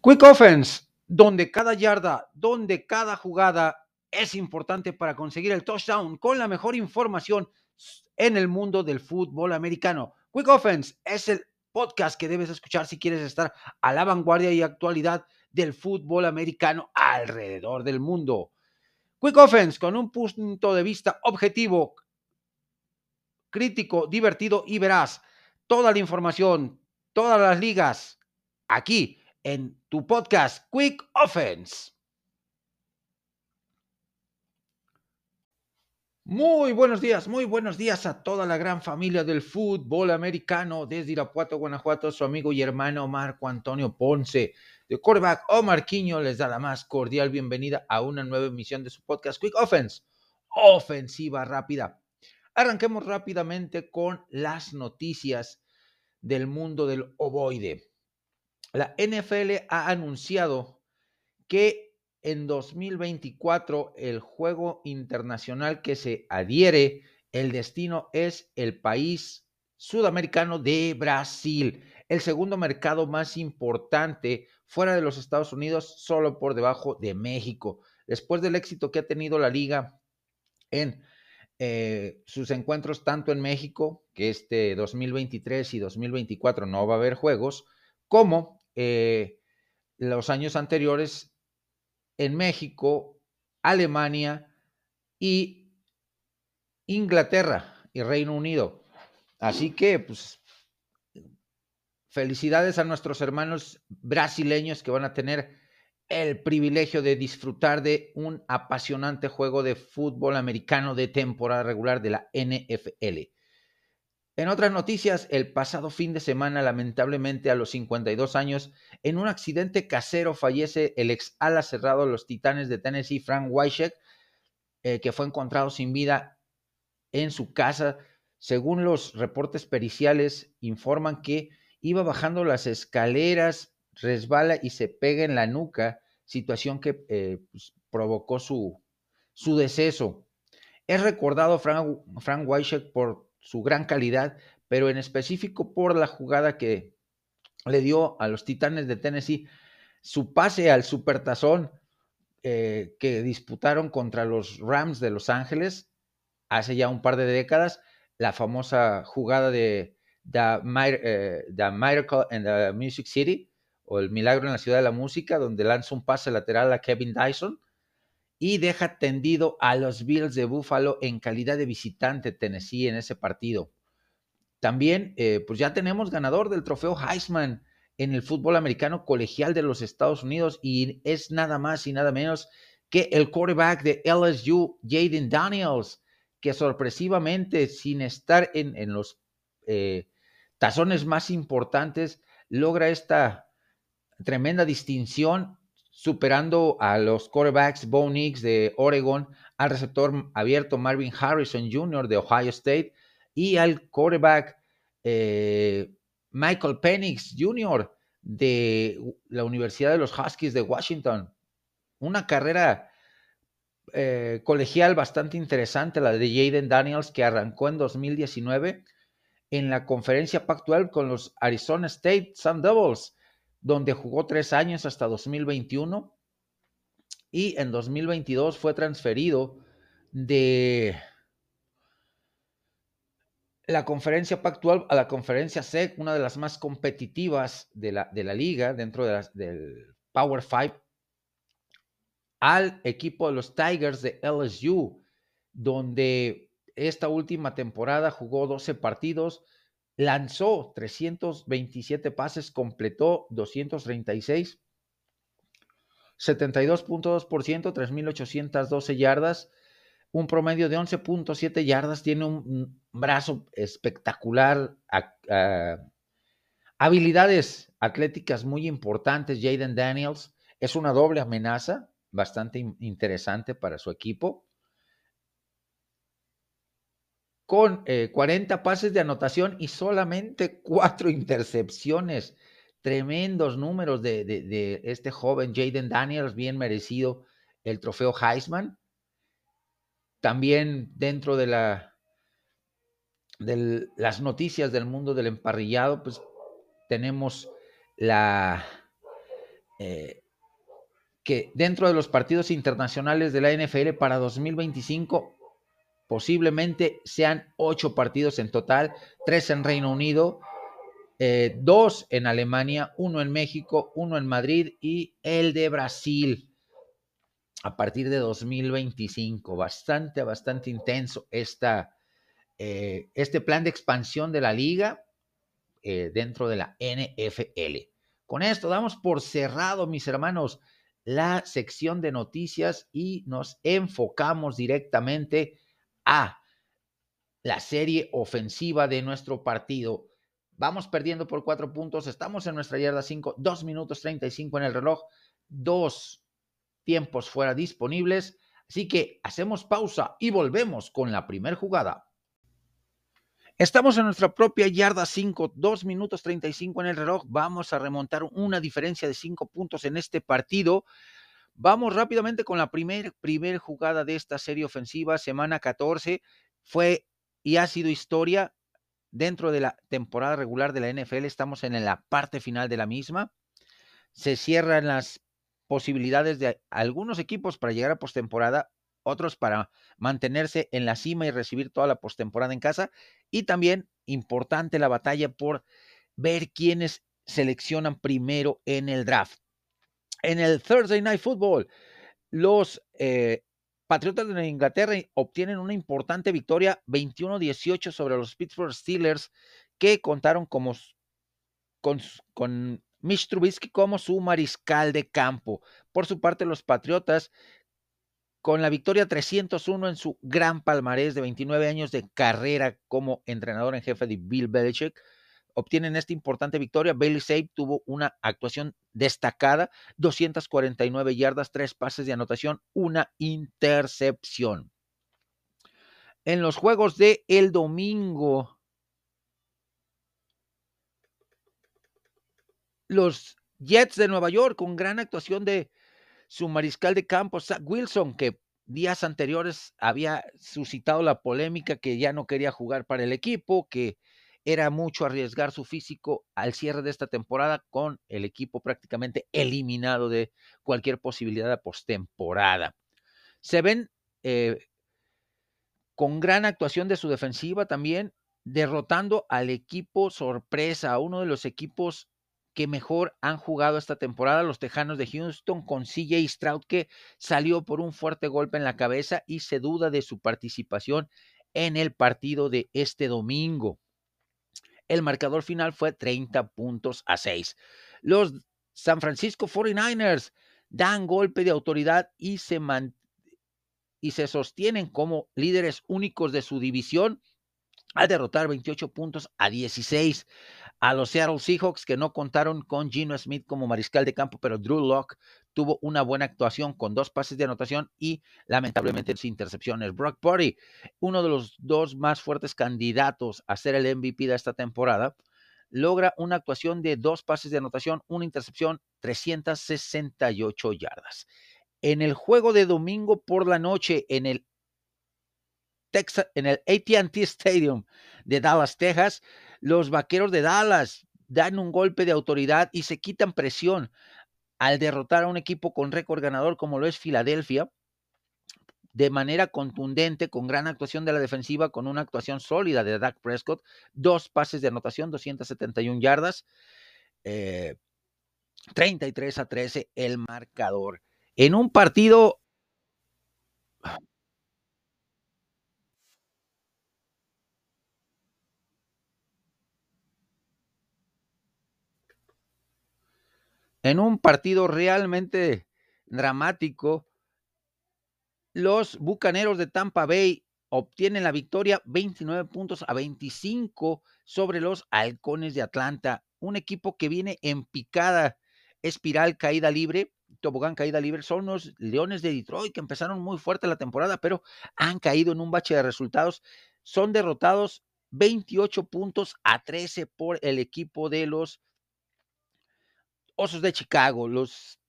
Quick Offense, donde cada yarda, donde cada jugada es importante para conseguir el touchdown con la mejor información en el mundo del fútbol americano. Quick Offense es el podcast que debes escuchar si quieres estar a la vanguardia y actualidad del fútbol americano alrededor del mundo. Quick Offense con un punto de vista objetivo, crítico, divertido y veraz. Toda la información, todas las ligas, aquí en tu podcast Quick Offense. Muy buenos días, muy buenos días a toda la gran familia del fútbol americano desde Irapuato, Guanajuato, su amigo y hermano Marco Antonio Ponce, de quarterback Omar Quiño, les da la más cordial bienvenida a una nueva emisión de su podcast Quick Offense, ofensiva rápida. Arranquemos rápidamente con las noticias del mundo del ovoide. La NFL ha anunciado que en 2024 el juego internacional que se adhiere, el destino es el país sudamericano de Brasil, el segundo mercado más importante fuera de los Estados Unidos, solo por debajo de México. Después del éxito que ha tenido la liga en eh, sus encuentros tanto en México, que este 2023 y 2024 no va a haber juegos, como eh, los años anteriores en México, Alemania y Inglaterra y Reino Unido. Así que, pues, felicidades a nuestros hermanos brasileños que van a tener el privilegio de disfrutar de un apasionante juego de fútbol americano de temporada regular de la NFL. En otras noticias, el pasado fin de semana, lamentablemente a los 52 años, en un accidente casero fallece el ex ala cerrado de los Titanes de Tennessee, Frank Wyshek, eh, que fue encontrado sin vida en su casa. Según los reportes periciales, informan que iba bajando las escaleras, resbala y se pega en la nuca, situación que eh, pues, provocó su, su deceso. Es recordado Frank, Frank por su gran calidad, pero en específico por la jugada que le dio a los Titanes de Tennessee, su pase al supertazón eh, que disputaron contra los Rams de Los Ángeles hace ya un par de décadas, la famosa jugada de The, eh, the Miracle in the Music City, o el milagro en la ciudad de la música, donde lanza un pase lateral a Kevin Dyson y deja tendido a los Bills de Buffalo en calidad de visitante Tennessee en ese partido. También, eh, pues ya tenemos ganador del trofeo Heisman en el fútbol americano colegial de los Estados Unidos y es nada más y nada menos que el quarterback de LSU, Jaden Daniels, que sorpresivamente, sin estar en, los eh, tazones más importantes, logra esta tremenda distinción superando a los quarterbacks Bo Nix de Oregon, al receptor abierto Marvin Harrison Jr. de Ohio State y al quarterback eh, Michael Penix Jr. de la Universidad de los Huskies de Washington. Una carrera eh, colegial bastante interesante, la de Jaden Daniels, que arrancó en 2019 en la conferencia pactual con los Arizona State Sun Devils donde jugó tres años hasta 2021 y en 2022 fue transferido de la conferencia Pactual a la conferencia SEC, una de las más competitivas de la, de la liga dentro de del Power Five, al equipo de los Tigers de LSU, donde esta última temporada jugó 12 partidos, lanzó 327 pases, completó 236, 72.2%, 3.812 yardas, un promedio de 11.7 yardas, tiene un brazo espectacular, habilidades atléticas muy importantes, Jaden Daniels, es una doble amenaza bastante interesante para su equipo con 40 eh, pases de anotación y solamente cuatro intercepciones. Tremendos números de, este joven Jaden Daniels, bien merecido el trofeo Heisman. También dentro de, la, de las noticias del mundo del emparrillado, pues tenemos la, eh, que dentro de los partidos internacionales de la NFL para 2025 posiblemente sean ocho partidos en total, tres en Reino Unido, eh, dos en Alemania, uno en México, uno en Madrid y el de Brasil a partir de 2025. Bastante, bastante intenso esta, eh, este plan de expansión de la liga eh, dentro de la NFL. Con esto damos por cerrado, mis hermanos, la sección de noticias y nos enfocamos directamente a la serie ofensiva de nuestro partido. Vamos perdiendo por cuatro puntos, estamos en nuestra yarda 5, dos minutos 35 en el reloj, dos tiempos fuera disponibles, así que hacemos pausa y volvemos con la primera jugada. Estamos en nuestra propia yarda 5, dos minutos 35 en el reloj. Vamos a remontar una diferencia de cinco puntos en este partido. Vamos rápidamente con la primera primer jugada de esta serie ofensiva, semana 14. Fue y ha sido historia dentro de la temporada regular de la NFL. Estamos en la parte final de la misma. Se cierran las posibilidades de algunos equipos para llegar a postemporada, otros para mantenerse en la cima y recibir toda la postemporada en casa. Y también importante la batalla por ver quiénes seleccionan primero en el draft. En el Thursday Night Football, los eh, Patriotas de Inglaterra obtienen una importante victoria 21-18 sobre los Pittsburgh Steelers que contaron como, con, con Mitch Trubisky como su mariscal de campo. Por su parte, los Patriotas, con la victoria 301 en su gran palmarés de 29 años de carrera como entrenador en jefe de Bill Belichick, obtienen esta importante victoria. Bailey Sabe tuvo una actuación destacada, 249 yardas, tres pases de anotación, una intercepción. En los juegos de el domingo, los Jets de Nueva York con gran actuación de su mariscal de campo, Zach Wilson, que días anteriores había suscitado la polémica que ya no quería jugar para el equipo, que era mucho arriesgar su físico al cierre de esta temporada con el equipo prácticamente eliminado de cualquier posibilidad de postemporada. Se ven eh, con gran actuación de su defensiva también, derrotando al equipo sorpresa, uno de los equipos que mejor han jugado esta temporada, los Tejanos de Houston, con CJ Stroud, que salió por un fuerte golpe en la cabeza y se duda de su participación en el partido de este domingo. El marcador final fue 30 puntos a 6. Los San Francisco 49ers dan golpe de autoridad y se, y se sostienen como líderes únicos de su división al derrotar 28 puntos a 16 a los Seattle Seahawks que no contaron con Gino Smith como mariscal de campo, pero Drew Locke tuvo una buena actuación con dos pases de anotación y lamentablemente sin intercepciones. Brock Purdy, uno de los dos más fuertes candidatos a ser el MVP de esta temporada, logra una actuación de dos pases de anotación, una intercepción, 368 yardas. En el juego de domingo por la noche en el Texas, en el AT&T Stadium de Dallas, Texas, los Vaqueros de Dallas dan un golpe de autoridad y se quitan presión al derrotar a un equipo con récord ganador como lo es Filadelfia, de manera contundente, con gran actuación de la defensiva, con una actuación sólida de Dak Prescott, dos pases de anotación, 271 yardas, 33 eh, a 13 el marcador. En un partido en un partido realmente dramático, los Bucaneros de Tampa Bay obtienen la victoria 29 puntos a 25 sobre los Halcones de Atlanta, un equipo que viene en picada espiral caída libre, tobogán caída libre, son los Leones de Detroit que empezaron muy fuerte la temporada, pero han caído en un bache de resultados, son derrotados 28 puntos a 13 por el equipo de los Osos de Chicago, los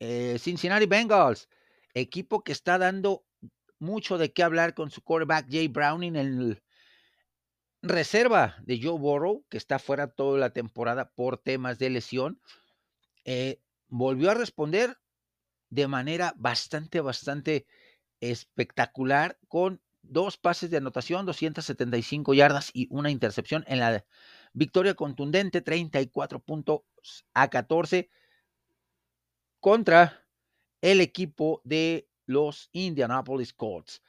eh, Cincinnati Bengals, equipo que está dando mucho de qué hablar con su quarterback Jay Browning en reserva de Joe Burrow, que está fuera toda la temporada por temas de lesión. eh, volvió a responder de manera bastante, bastante espectacular con dos pases de anotación, 275 yardas y una intercepción en la victoria contundente, 34 puntos a 14 contra el equipo de los Indianapolis Colts.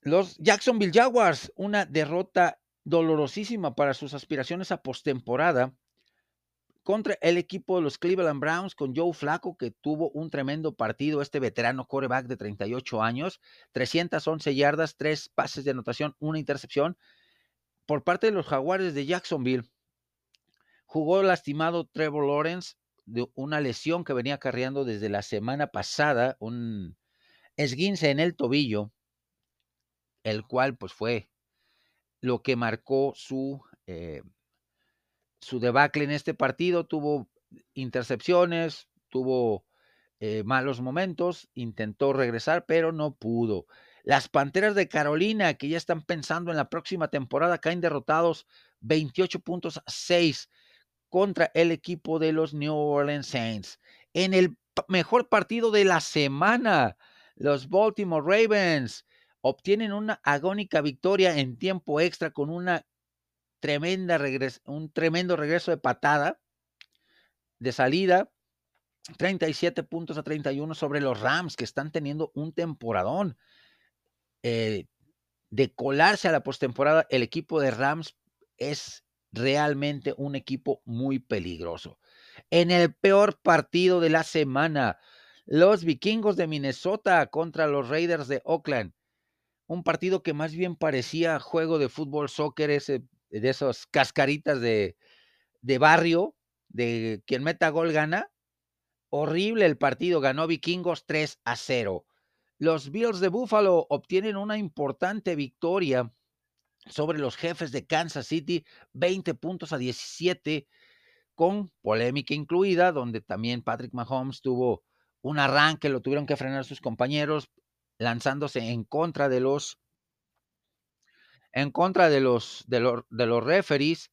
Los Jacksonville Jaguars, una derrota dolorosísima para sus aspiraciones a postemporada contra el equipo de los Cleveland Browns con Joe Flaco, que tuvo un tremendo partido, este veterano coreback de 38 años, 311 yardas, tres pases de anotación, una intercepción. Por parte de los Jaguares de Jacksonville, jugó lastimado Trevor Lawrence de una lesión que venía cargando desde la semana pasada, un esguince en el tobillo, el cual pues fue lo que marcó su eh, su debacle en este partido, tuvo intercepciones, tuvo eh, malos momentos, intentó regresar, pero no pudo. Las Panteras de Carolina, que ya están pensando en la próxima temporada, caen derrotados 28 puntos a 6 contra el equipo de los New Orleans Saints. En el mejor partido de la semana, los Baltimore Ravens obtienen una agónica victoria en tiempo extra con una tremenda un tremendo regreso de patada de salida. 37 puntos a 31 sobre los Rams, que están teniendo un temporadón. Eh, de colarse a la postemporada, el equipo de Rams es realmente un equipo muy peligroso. En el peor partido de la semana, los vikingos de Minnesota contra los Raiders de Oakland. Un partido que más bien parecía juego de fútbol, soccer, ese de esos cascaritas de, de barrio, de quien meta gol gana. Horrible el partido, ganó Vikingos 3 a 0. Los Bills de Buffalo obtienen una importante victoria sobre los jefes de Kansas City, 20 puntos a 17, con polémica incluida, donde también Patrick Mahomes tuvo un arranque, lo tuvieron que frenar sus compañeros, lanzándose en contra de los en contra de los, de los, de los referees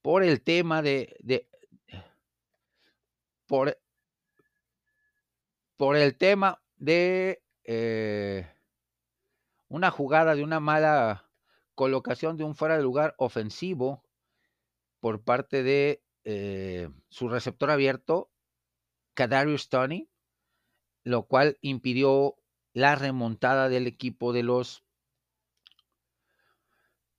por el tema de, de por, por el tema de eh, una jugada de una mala colocación de un fuera de lugar ofensivo por parte de eh, su receptor abierto, Kadarius Tony, lo cual impidió la remontada del equipo de los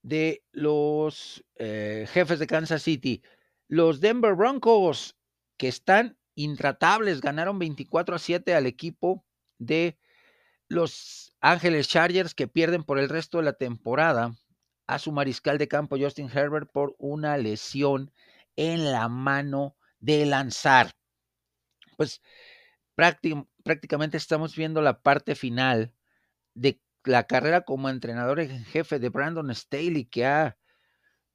de los eh, jefes de Kansas City. Los Denver Broncos, que están intratables, ganaron 24 a 7 al equipo de los Ángeles Chargers, que pierden por el resto de la temporada a su mariscal de campo Justin Herbert por una lesión en la mano de lanzar. Pues prácticamente estamos viendo la parte final de la carrera como entrenador en jefe de Brandon Staley, que ha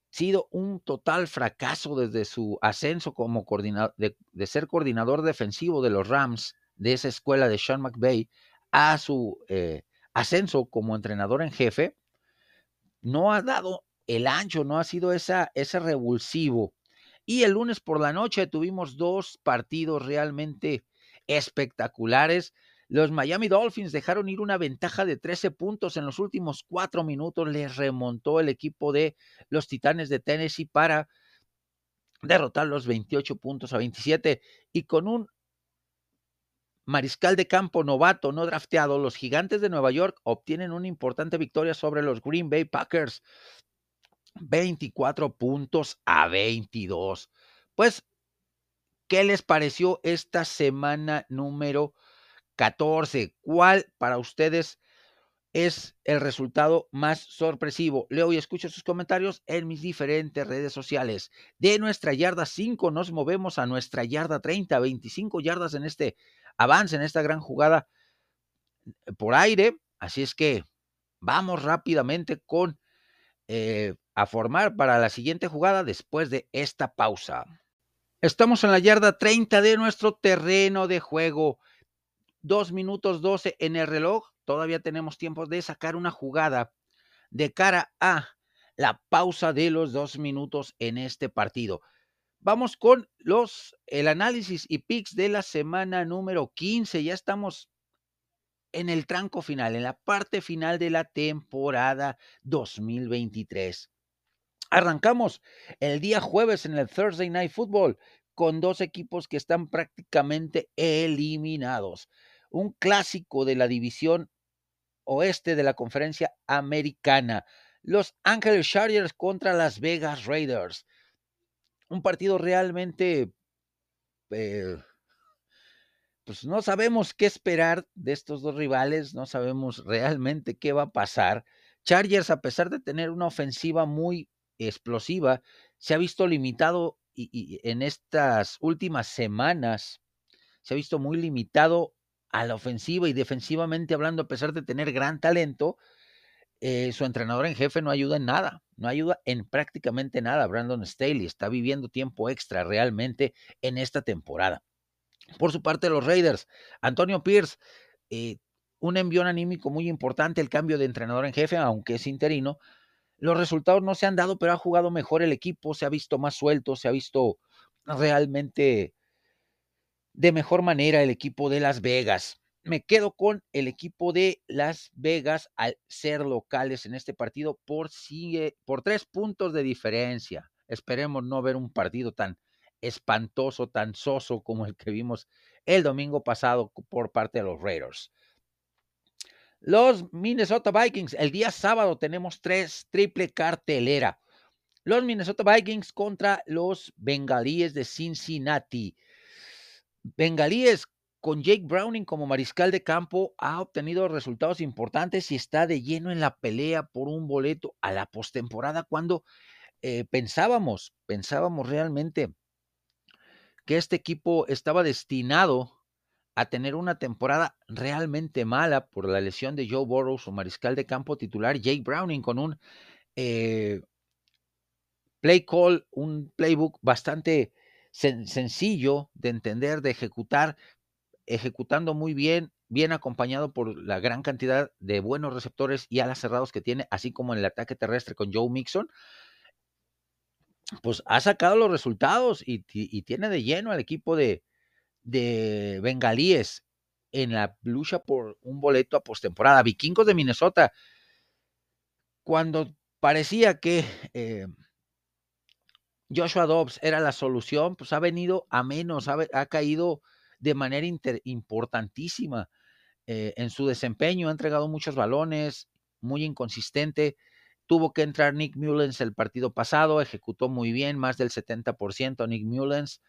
sido un total fracaso desde su ascenso como coordinador, de, ser coordinador defensivo de los Rams, de esa escuela de Sean McVay, a su eh, ascenso como entrenador en jefe, no ha dado el ancho, no ha sido esa, ese revulsivo. Y el lunes por la noche tuvimos dos partidos realmente espectaculares. Los Miami Dolphins dejaron ir una ventaja de 13 puntos en los últimos cuatro minutos. Les remontó el equipo de los Titanes de Tennessee para derrotar los 28 puntos a 27. Y con un mariscal de campo novato no drafteado, los Gigantes de Nueva York obtienen una importante victoria sobre los Green Bay Packers. 24 puntos a 22. Pues, ¿qué les pareció esta semana número 14. ¿Cuál para ustedes es el resultado más sorpresivo? Leo y escucho sus comentarios en mis diferentes redes sociales. De nuestra yarda 5 nos movemos a nuestra yarda 30, 25 yardas en este avance, en esta gran jugada eh, por aire. Así es que vamos rápidamente con eh, a formar para la siguiente jugada después de esta pausa. Estamos en la yarda 30 de nuestro terreno de juego. Dos minutos 12 en el reloj. Todavía tenemos tiempo de sacar una jugada de cara a la pausa de los dos minutos en este partido. Vamos con los el análisis y picks de la semana número 15. Ya estamos en el tranco final, en la parte final de la temporada 2023. Arrancamos el día jueves en el Thursday Night Football con dos equipos que están prácticamente eliminados. Un clásico de la división oeste de la conferencia americana. Los Ángeles Chargers contra Las Vegas Raiders un partido realmente, eh, pues no sabemos qué esperar de estos dos rivales, no sabemos realmente qué va a pasar. Chargers, a pesar de tener una ofensiva muy explosiva, se ha visto limitado y, en estas últimas semanas, se ha visto muy limitado a la ofensiva y defensivamente hablando, a pesar de tener gran talento, eh, su entrenador en jefe no ayuda en nada, no ayuda en prácticamente nada. Brandon Staley está viviendo tiempo extra realmente en esta temporada. Por su parte, los Raiders, Antonio Pierce, eh, un envión anímico muy importante, el cambio de entrenador en jefe, aunque es interino. Los resultados no se han dado, pero ha jugado mejor el equipo, se ha visto más suelto, se ha visto realmente de mejor manera el equipo de Las Vegas me quedo con el equipo de Las Vegas al ser locales en este partido por, por tres puntos de diferencia. Esperemos no ver un partido tan espantoso, tan soso como el que vimos el domingo pasado por parte de los Raiders. Los Minnesota Vikings, el día sábado tenemos tres triple cartelera. Los Minnesota Vikings contra los Bengalíes de Cincinnati. Bengalíes con Jake Browning como mariscal de campo ha obtenido resultados importantes y está de lleno en la pelea por un boleto a la postemporada cuando eh, pensábamos, pensábamos realmente que este equipo estaba destinado a tener una temporada realmente mala por la lesión de Joe Burrow, su mariscal de campo titular, Jake Browning, con un eh, play call, un playbook bastante sencillo de entender, de ejecutar, ejecutando muy bien, bien acompañado por la gran cantidad de buenos receptores y alas cerrados que tiene, así como en el ataque terrestre con Joe Mixon, pues ha sacado los resultados y, tiene de lleno al equipo de, bengalíes en la lucha por un boleto a postemporada. Vikingos de Minnesota, cuando parecía que eh, Joshua Dobbs era la solución, pues ha venido a menos, ha, caído de manera importantísima eh, en su desempeño. Ha entregado muchos balones, muy inconsistente. Tuvo que entrar Nick Mullens el partido pasado, ejecutó muy bien, más del 70% Nick Mullens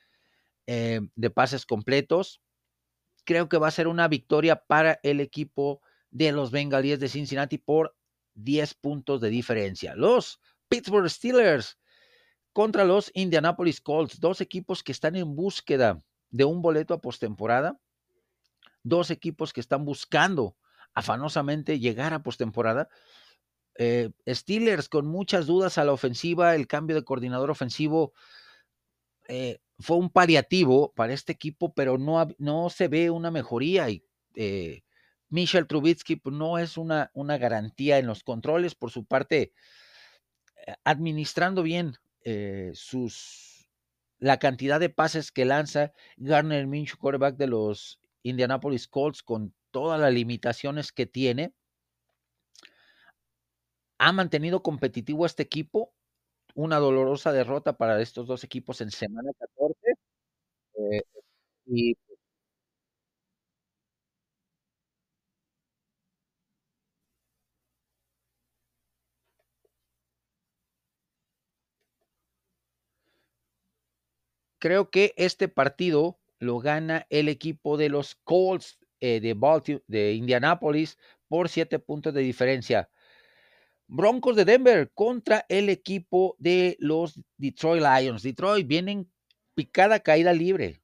eh, de pases completos. Creo que va a ser una victoria para el equipo de los Bengalíes de Cincinnati por 10 puntos de diferencia. Los Pittsburgh Steelers contra los Indianapolis Colts, dos equipos que están en búsqueda de un boleto a postemporada. Dos equipos que están buscando afanosamente llegar a postemporada. Eh, Steelers con muchas dudas a la ofensiva, el cambio de coordinador ofensivo eh, fue un paliativo para este equipo, pero no, no se ve una mejoría y eh, Michel Trubitsky pues, no es una, una, garantía en los controles, por su parte, administrando bien sus, la cantidad de pases que lanza Garner Minshew, quarterback de los Indianapolis Colts, con todas las limitaciones que tiene, ha mantenido competitivo este equipo. Una dolorosa derrota para estos dos equipos en semana 14. Eh, y creo que este partido lo gana el equipo de los Colts eh, de, Baltimore, de Indianapolis por siete puntos de diferencia. Broncos de Denver contra el equipo de los Detroit Lions. Detroit vienen picada caída libre.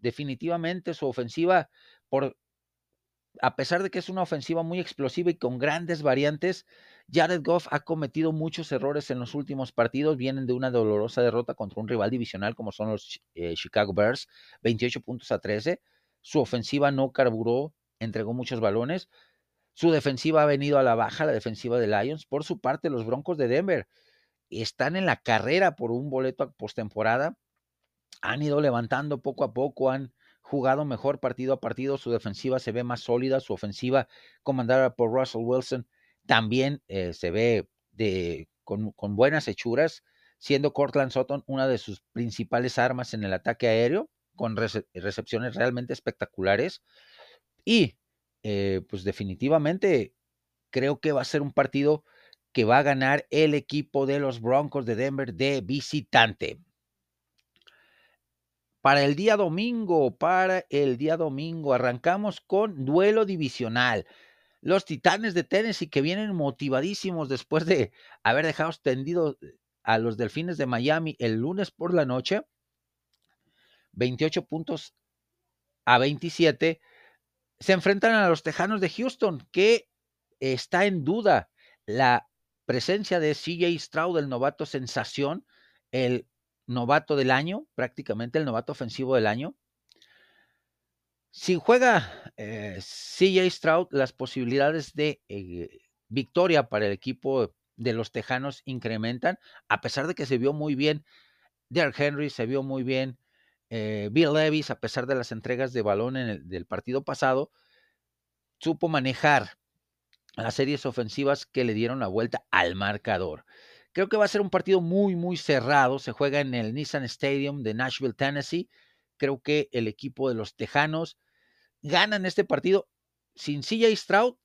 Definitivamente su ofensiva, por, a pesar de que es una ofensiva muy explosiva y con grandes variantes, Jared Goff ha cometido muchos errores en los últimos partidos, vienen de una dolorosa derrota contra un rival divisional como son los eh, Chicago Bears, 28 puntos a 13. Su ofensiva no carburó, entregó muchos balones. Su defensiva ha venido a la baja, la defensiva de Lions. Por su parte, los Broncos de Denver están en la carrera por un boleto a postemporada. han ido levantando poco a poco, han jugado mejor partido a partido, su defensiva se ve más sólida, su ofensiva comandada por Russell Wilson también eh, se ve de, con, buenas hechuras, siendo Cortland Sutton una de sus principales armas en el ataque aéreo, con recepciones realmente espectaculares. Y eh, pues definitivamente creo que va a ser un partido que va a ganar el equipo de los Broncos de Denver de visitante. Para el día domingo, para el día domingo, arrancamos con duelo divisional. Los Titanes de Tennessee que vienen motivadísimos después de haber dejado extendido a los Delfines de Miami el lunes por la noche. 28 puntos a 27. Se enfrentan a los Tejanos de Houston, que está en duda la presencia de CJ Stroud, el novato sensación, el novato del año, prácticamente el novato ofensivo del año. Si juega eh, CJ Stroud, las posibilidades de eh, victoria para el equipo de los Tejanos incrementan, a pesar de que se vio muy bien Derrick Henry, se vio muy bien eh, Bill Levis, a pesar de las entregas de balón en el, del partido pasado, supo manejar las series ofensivas que le dieron la vuelta al marcador. Creo que va a ser un partido muy, muy cerrado. Se juega en el Nissan Stadium de Nashville, Tennessee. Creo que el equipo de los Tejanos ganan este partido sin CJ Stroud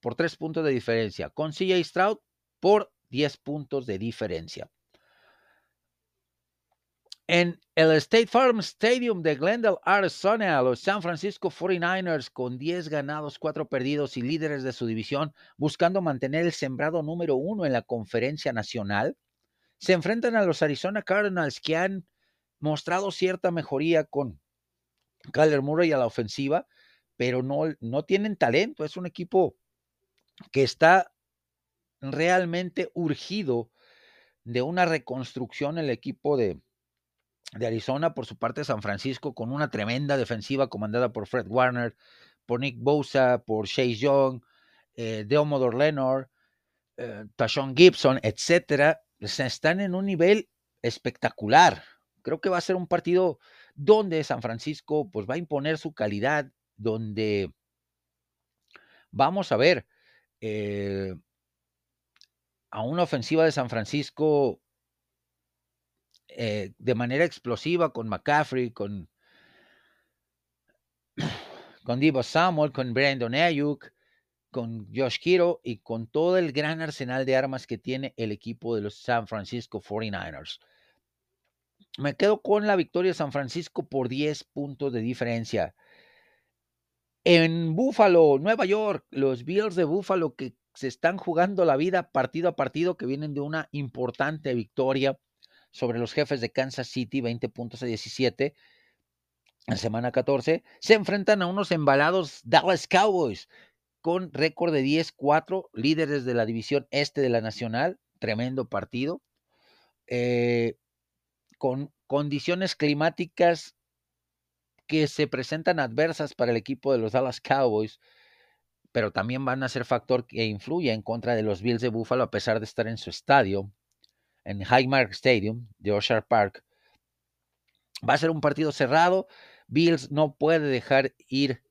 por tres puntos de diferencia, con CJ Stroud por 10 puntos de diferencia. En el State Farm Stadium de Glendale, Arizona, los San Francisco 49ers con 10 ganados, 4 perdidos y líderes de su división, buscando mantener el sembrado número uno en la conferencia nacional, se enfrentan a los Arizona Cardinals que han mostrado cierta mejoría con Kyler Murray a la ofensiva, pero no, no tienen talento. Es un equipo que está realmente urgido de una reconstrucción el equipo de, de Arizona, por su parte San Francisco, con una tremenda defensiva comandada por Fred Warner, por Nick Bosa, por Chase Young, eh, Deomodor Leonard, eh, Tashon Gibson, etcétera, están en un nivel espectacular. Creo que va a ser un partido donde San Francisco pues, va a imponer su calidad, donde vamos a ver eh, a una ofensiva de San Francisco eh, de manera explosiva con McCaffrey, con, con Divo Samuel, con Brandon Ayuk, con Josh Kiro y con todo el gran arsenal de armas que tiene el equipo de los San Francisco 49ers. Me quedo con la victoria de San Francisco por 10 puntos de diferencia. En Buffalo, Nueva York, los Bills de Buffalo que se están jugando la vida partido a partido, que vienen de una importante victoria sobre los jefes de Kansas City, 20 puntos a 17 en semana 14, se enfrentan a unos embalados Dallas Cowboys con récord de 10-4, líderes de la división este de la Nacional, tremendo partido, eh, con condiciones climáticas que se presentan adversas para el equipo de los Dallas Cowboys, pero también van a ser factor que influye en contra de los Bills de Buffalo a pesar de estar en su estadio en Highmark Stadium de Oshar Park. Va a ser un partido cerrado. Bills no puede dejar ir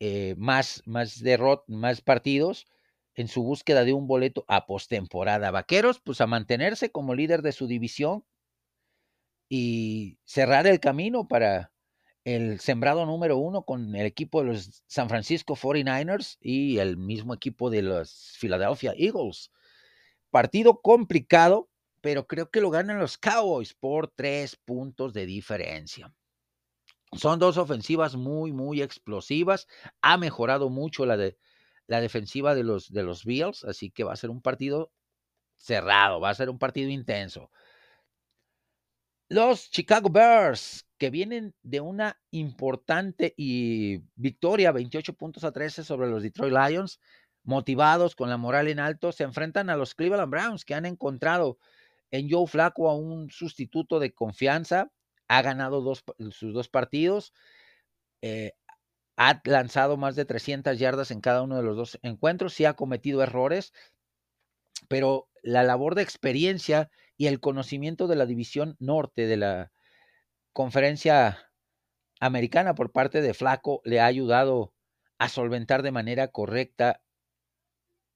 eh, más, más, derrot, más partidos en su búsqueda de un boleto a postemporada. Vaqueros, pues a mantenerse como líder de su división y cerrar el camino para el sembrado número uno con el equipo de los San Francisco 49ers y el mismo equipo de los Philadelphia Eagles. Partido complicado, pero creo que lo ganan los Cowboys por tres puntos de diferencia. Son dos ofensivas muy, muy explosivas. Ha mejorado mucho la, de, la defensiva de los, de los Bills, así que va a ser un partido cerrado, va a ser un partido intenso. Los Chicago Bears, que vienen de una importante y victoria, 28 puntos a 13 sobre los Detroit Lions, motivados con la moral en alto, se enfrentan a los Cleveland Browns, que han encontrado en Joe Flaco a un sustituto de confianza, ha ganado dos, sus dos partidos, eh, ha lanzado más de 300 yardas en cada uno de los dos encuentros, sí ha cometido errores, pero la labor de experiencia y el conocimiento de la división norte de la, conferencia americana por parte de Flaco le ha ayudado a solventar de manera correcta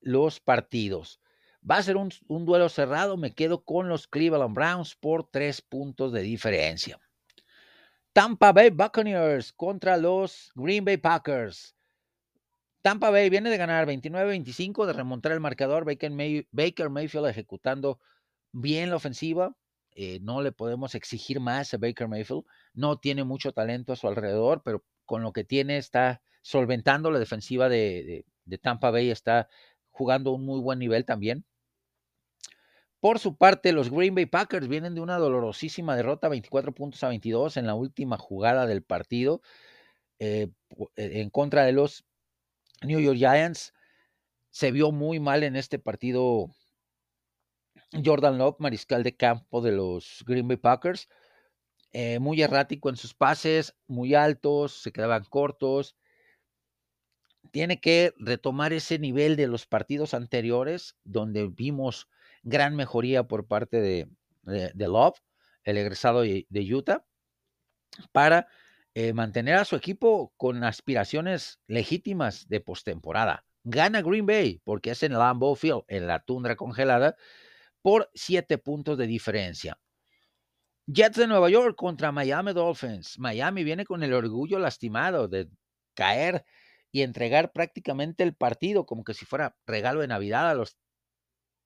los partidos. Va a ser un, duelo cerrado. Me quedo con los Cleveland Browns por tres puntos de diferencia. Tampa Bay Buccaneers contra los Green Bay Packers. Tampa Bay viene de ganar 29-25, de remontar el marcador. Baker, Mayfield ejecutando bien la ofensiva. Eh, no le podemos exigir más a Baker Mayfield. No tiene mucho talento a su alrededor, pero con lo que tiene está solventando la defensiva de Tampa Bay. Está jugando un muy buen nivel también. Por su parte, los Green Bay Packers vienen de una dolorosísima derrota, 24 puntos a 22 en la última jugada del partido eh, e, en contra de los New York Giants. Se vio muy mal en este partido Jordan Love, mariscal de campo de los Green Bay Packers. Eh, muy errático en sus pases, muy altos, se quedaban cortos. Tiene que retomar ese nivel de los partidos anteriores, donde vimos gran mejoría por parte de, Love, el egresado de, Utah, para eh, mantener a su equipo con aspiraciones legítimas de postemporada. Gana Green Bay porque es en Lambeau Field, en la tundra congelada, por siete puntos de diferencia. Jets de Nueva York contra Miami Dolphins. Miami viene con el orgullo lastimado de caer y entregar prácticamente el partido como que si fuera regalo de Navidad a los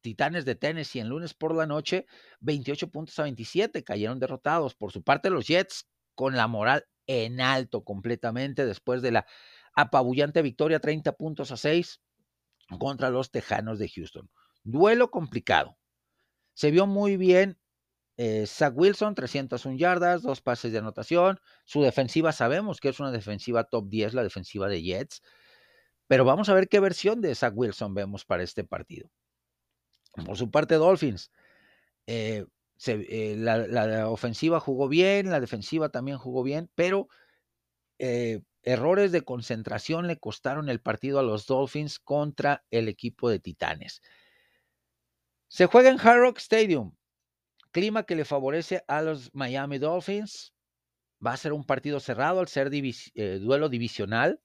Titanes de Tennessee en lunes por la noche, 28 puntos a 27, cayeron derrotados. Por su parte, los Jets con la moral en alto completamente después de la apabullante victoria 30 puntos a 6 contra los Tejanos de Houston. Duelo complicado. Se vio muy bien eh, Zach Wilson, 301 yardas, dos pases de anotación. Su defensiva sabemos que es una defensiva top 10, la defensiva de Jets. Pero vamos a ver qué versión de Zach Wilson vemos para este partido. Por su parte, Dolphins. Eh, eh, la, ofensiva jugó bien, la defensiva también jugó bien, pero eh, errores de concentración le costaron el partido a los Dolphins contra el equipo de Titanes. Se juega en Hard Rock Stadium, clima que le favorece a los Miami Dolphins. Va a ser un partido cerrado al ser duelo divisional.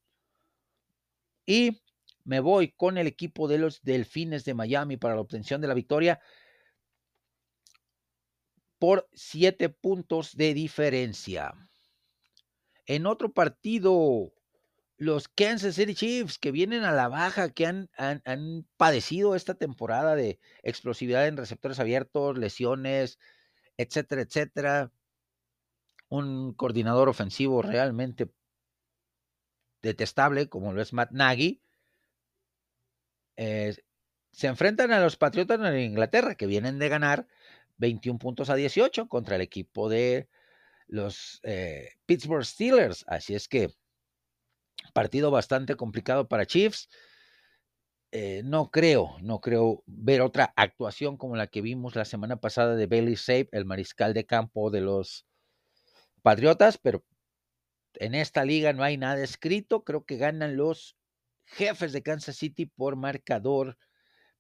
Y me voy con el equipo de los Delfines de Miami para la obtención de la victoria por siete puntos de diferencia. En otro partido, los Kansas City Chiefs, que vienen a la baja, que han, han, padecido esta temporada de explosividad en receptores abiertos, lesiones, etcétera, etcétera. Un coordinador ofensivo realmente detestable, como lo es Matt Nagy, se enfrentan a los Patriotas de Inglaterra, que vienen de ganar 21 puntos a 18 contra el equipo de los eh, Pittsburgh Steelers. Así es que partido bastante complicado para Chiefs. Eh, no creo, no creo ver otra actuación como la que vimos la semana pasada de Bailey Sape, el mariscal de campo de los Patriotas, pero en esta liga no hay nada escrito. Creo que ganan los jefes de Kansas City por marcador,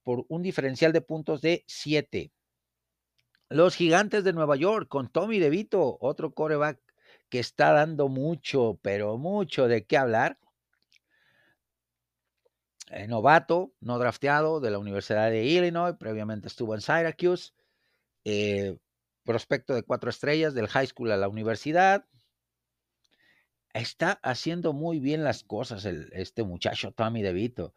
por un diferencial de puntos de 7. Los gigantes de Nueva York con Tommy DeVito, otro coreback que está dando mucho, pero mucho de qué hablar. Eh, novato, no drafteado de la Universidad de Illinois, previamente estuvo en Syracuse. Eh, prospecto de cuatro estrellas del high school a la universidad, está haciendo muy bien las cosas el, este muchacho Tommy DeVito.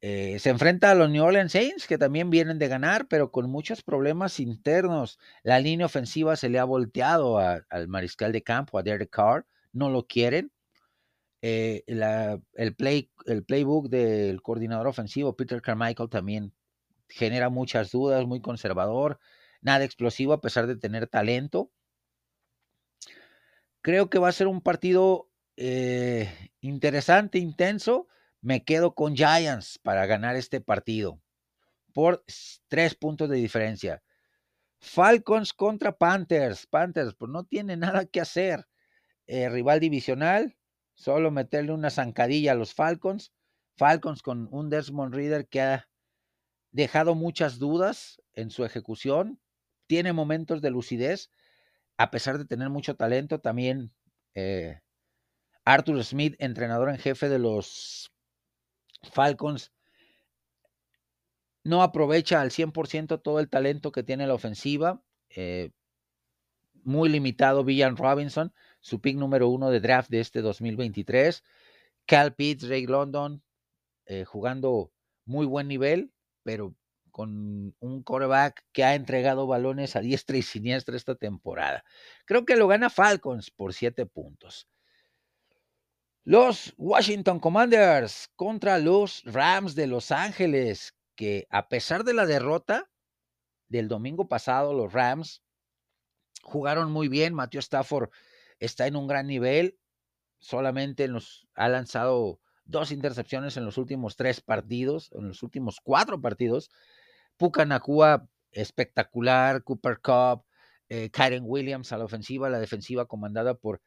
Eh, se enfrenta a los New Orleans Saints, que también vienen de ganar, pero con muchos problemas internos. La línea ofensiva se le ha volteado al mariscal de campo, a Derek Carr. No lo quieren. Eh, el, el playbook del coordinador ofensivo, Peter Carmichael, también genera muchas dudas, muy conservador, nada explosivo a pesar de tener talento. Creo que va a ser un partido eh, interesante, intenso. Me quedo con Giants para ganar este partido por tres puntos de diferencia. Falcons contra Panthers. Panthers, pues no tiene nada que hacer. Eh, rival divisional, solo meterle una zancadilla a los Falcons. Falcons con un Desmond Reader que ha dejado muchas dudas en su ejecución. Tiene momentos de lucidez, a pesar de tener mucho talento, también eh, Arthur Smith, entrenador en jefe de los Falcons, no aprovecha al 100% todo el talento que tiene la ofensiva. Eh, muy limitado Villan Robinson, su pick número uno de draft de este 2023. Cal Pitts, Ray London, eh, jugando muy buen nivel, pero con un quarterback que ha entregado balones a diestra y siniestra esta temporada. Creo que lo gana Falcons por siete puntos. Los Washington Commanders contra los Rams de Los Ángeles, que a pesar de la derrota del domingo pasado, los Rams jugaron muy bien. Matthew Stafford está en un gran nivel. Solamente nos ha lanzado dos intercepciones en los últimos tres partidos, en los últimos cuatro partidos. Puka Nakua, espectacular. Cooper Cup, eh, Karen Williams a la ofensiva, la defensiva comandada por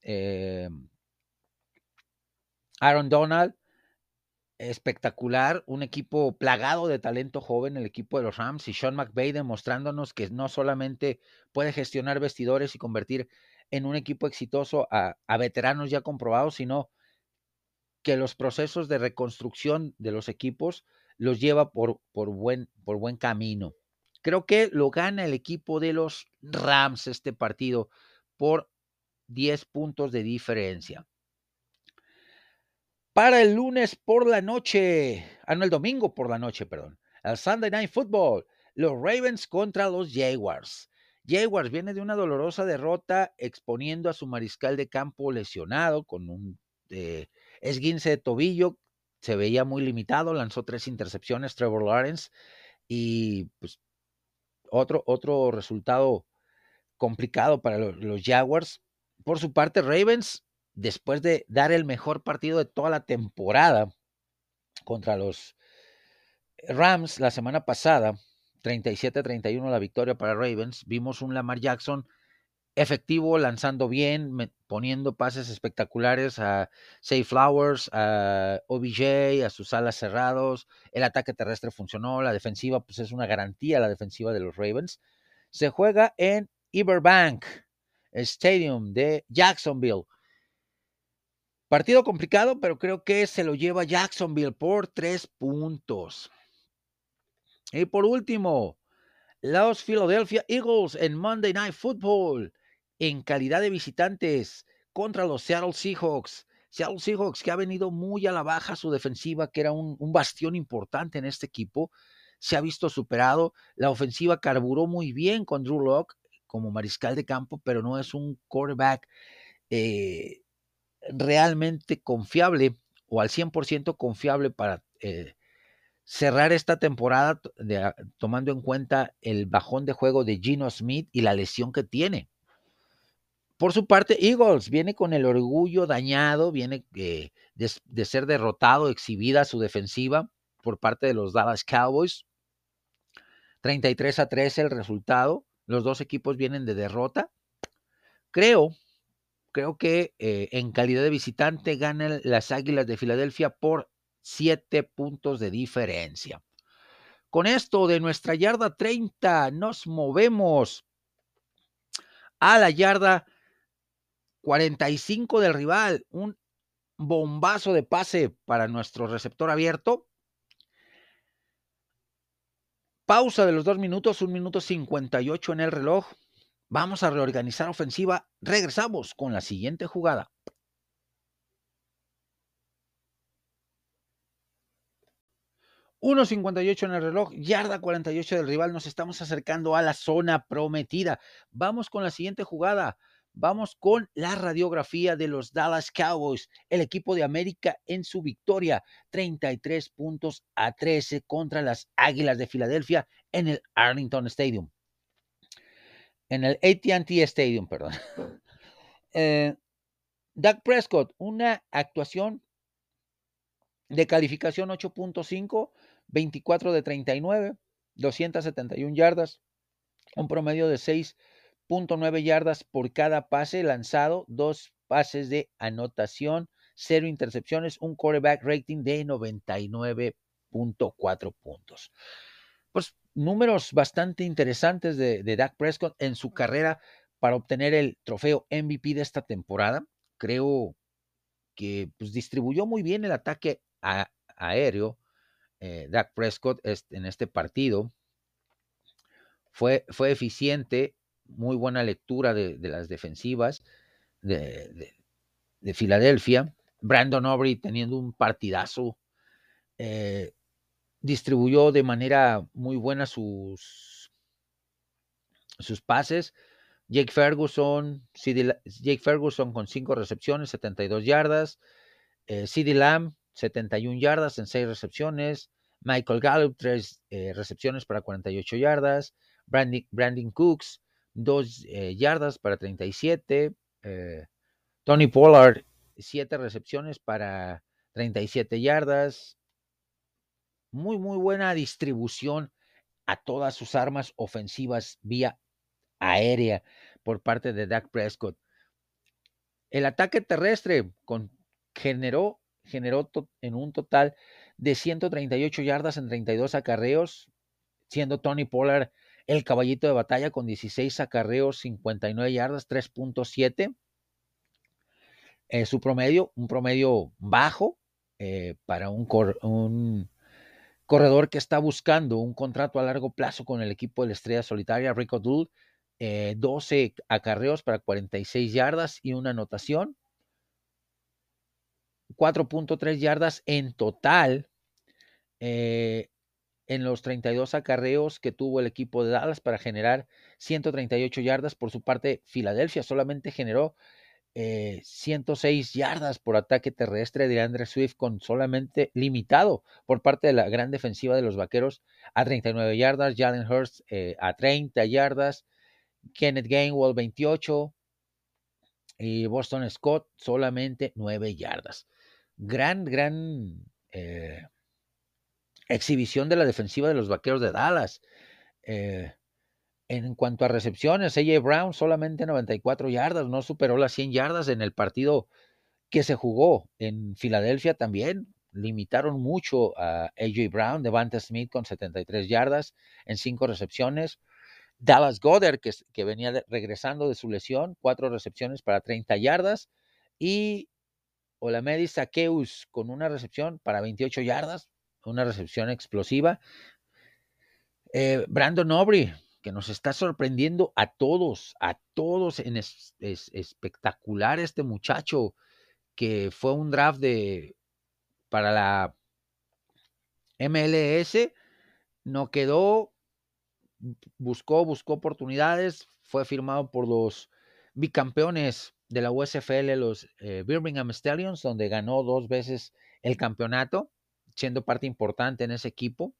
eh, Aaron Donald espectacular, un equipo plagado de talento joven, el equipo de los Rams, y Sean McVay demostrándonos que no solamente puede gestionar vestidores y convertir en un equipo exitoso a, veteranos ya comprobados, sino que los procesos de reconstrucción de los equipos los lleva por, por, buen, por buen camino. Creo que lo gana el equipo de los Rams este partido por 10 puntos de diferencia para el lunes por la noche, ah, no, el domingo por la noche, perdón, el Sunday Night Football, los Ravens contra los Jaguars. Jaguars viene de una dolorosa derrota exponiendo a su mariscal de campo lesionado con un eh, esguince de tobillo, se veía muy limitado, lanzó tres intercepciones Trevor Lawrence y pues otro, otro resultado complicado para los Jaguars. Por su parte, Ravens después de dar el mejor partido de toda la temporada contra los Rams la semana pasada, 37-31 la victoria para Ravens, vimos un Lamar Jackson efectivo, lanzando bien, poniendo pases espectaculares a Say Flowers, a OBJ, a sus alas cerrados. El ataque terrestre funcionó, la defensiva, pues es una garantía la defensiva de los Ravens. Se juega en Everbank Stadium de Jacksonville. Partido complicado, pero creo que se lo lleva Jacksonville por tres puntos. Y por último, los Philadelphia Eagles en Monday Night Football en calidad de visitantes contra los Seattle Seahawks. Seattle Seahawks que ha venido muy a la baja su defensiva, que era un, bastión importante en este equipo, se ha visto superado. La ofensiva carburó muy bien con Drew Locke como mariscal de campo, pero no es un quarterback eh, realmente confiable o al 100% confiable para eh, cerrar esta temporada tomando en cuenta el bajón de juego de Gino Smith y la lesión que tiene. Por su parte, Eagles viene con el orgullo dañado, viene eh, de, ser derrotado, exhibida su defensiva por parte de los Dallas Cowboys. 33 a 13 el resultado. Los dos equipos vienen de derrota. Creo creo que eh, en calidad de visitante ganan las Águilas de Filadelfia por siete puntos de diferencia. Con esto de nuestra yarda 30 nos movemos a la yarda 45 del rival. Un bombazo de pase para nuestro receptor abierto. Pausa de los dos minutos, un minuto 58 en el reloj. Vamos a reorganizar ofensiva. Regresamos con la siguiente jugada. 1.58 en el reloj, yarda 48 del rival, nos estamos acercando a la zona prometida. Vamos con la siguiente jugada. Vamos con la radiografía de los Dallas Cowboys, el equipo de América en su victoria, 33 puntos a 13 contra las Águilas de Filadelfia en el Arlington Stadium en el ATT Stadium, perdón. Eh, Doug Prescott, una actuación de calificación 8.5, 24 de 39, 271 yardas, un promedio de 6.9 yardas por cada pase lanzado, dos pases de anotación, cero intercepciones, un quarterback rating de 99.4 puntos. Pues números bastante interesantes de, de Dak Prescott en su carrera para obtener el trofeo MVP de esta temporada. Creo que pues, distribuyó muy bien el ataque aéreo. Eh, Dak Prescott en este partido fue, fue eficiente, muy buena lectura de, las defensivas de, Filadelfia. Brandon Aubrey teniendo un partidazo, eh, distribuyó de manera muy buena sus, sus pases. Jake Ferguson, Jake Ferguson con 5 recepciones, 72 yardas. Eh, CD Lamb, 71 yardas en 6 recepciones. Michael Gallup, 3 eh, recepciones para 48 yardas. Brandon, Cooks, 2 eh, yardas para 37. Eh, Tony Pollard, 7 recepciones para 37 yardas. Muy, muy buena distribución a todas sus armas ofensivas vía aérea por parte de Dak Prescott. El ataque terrestre generó, generó en un total de 138 yardas en 32 acarreos, siendo Tony Pollard el caballito de batalla con 16 acarreos, 59 yardas, 3.7. Eh, su promedio, un promedio bajo eh, para un, corredor que está buscando un contrato a largo plazo con el equipo de la Estrella Solitaria, Rico 12 eh, acarreos para 46 yardas y una anotación. 4.3 yardas en total eh, en los 32 acarreos que tuvo el equipo de Dallas para generar 138 yardas. Por su parte, Filadelfia solamente generó 106 eh, yardas por ataque terrestre de Andre Swift con solamente limitado por parte de la gran defensiva de los Vaqueros a 39 yardas, Jalen Hurst a 30 yardas, Kenneth Gainwell 28 y Boston Scott solamente 9 yardas. Gran, gran eh, exhibición de la defensiva de los Vaqueros de Dallas. Eh, en cuanto a recepciones, AJ Brown solamente 94 yardas, no superó las 100 yardas en el partido que se jugó en Filadelfia también. Limitaron mucho a AJ Brown, Devante Smith con 73 yardas en 5 recepciones. Dallas Goddard, que, venía regresando de su lesión, cuatro recepciones para 30 yardas. Y Olamedi Saqueus con una recepción para 28 yardas, una recepción explosiva. Eh, Brandon Aubrey, que nos está sorprendiendo a todos, a todos en es, espectacular este muchacho, que fue un draft de para la MLS, no quedó buscó, buscó oportunidades, fue firmado por los bicampeones de la USFL, los eh, Birmingham Stallions, donde ganó dos veces el campeonato, siendo parte importante en ese equipo.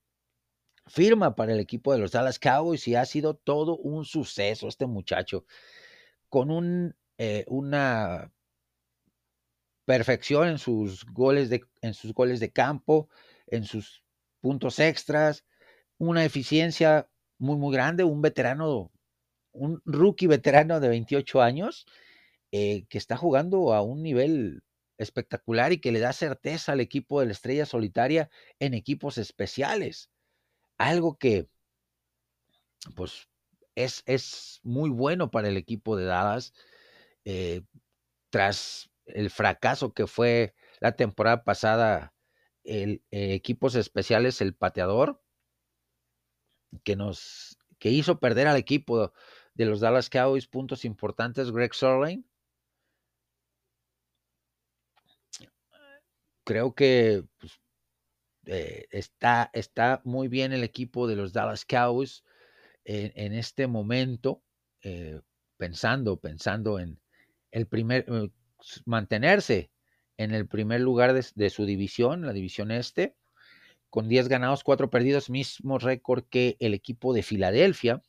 Firma para el equipo de los Dallas Cowboys y ha sido todo un suceso este muchacho, con eh, una perfección en sus goles de, en sus goles de campo, en sus puntos extras, una eficiencia muy, muy grande, un veterano, un rookie veterano de 28 años, eh, que está jugando a un nivel espectacular y que le da certeza al equipo de la estrella solitaria en equipos especiales. Algo que, pues, es, es muy bueno para el equipo de Dallas. Eh, tras el fracaso que fue la temporada pasada, el, eh, equipos especiales, el pateador, que nos que hizo perder al equipo de los Dallas Cowboys puntos importantes, Greg Sorlane. Creo que pues, eh, está, está muy bien el equipo de los Dallas Cowboys en, este momento, eh, pensando, pensando en el primer, eh, mantenerse en el primer lugar de, su división, la división este con 10 ganados, 4 perdidos, mismo récord que el equipo de Filadelfia,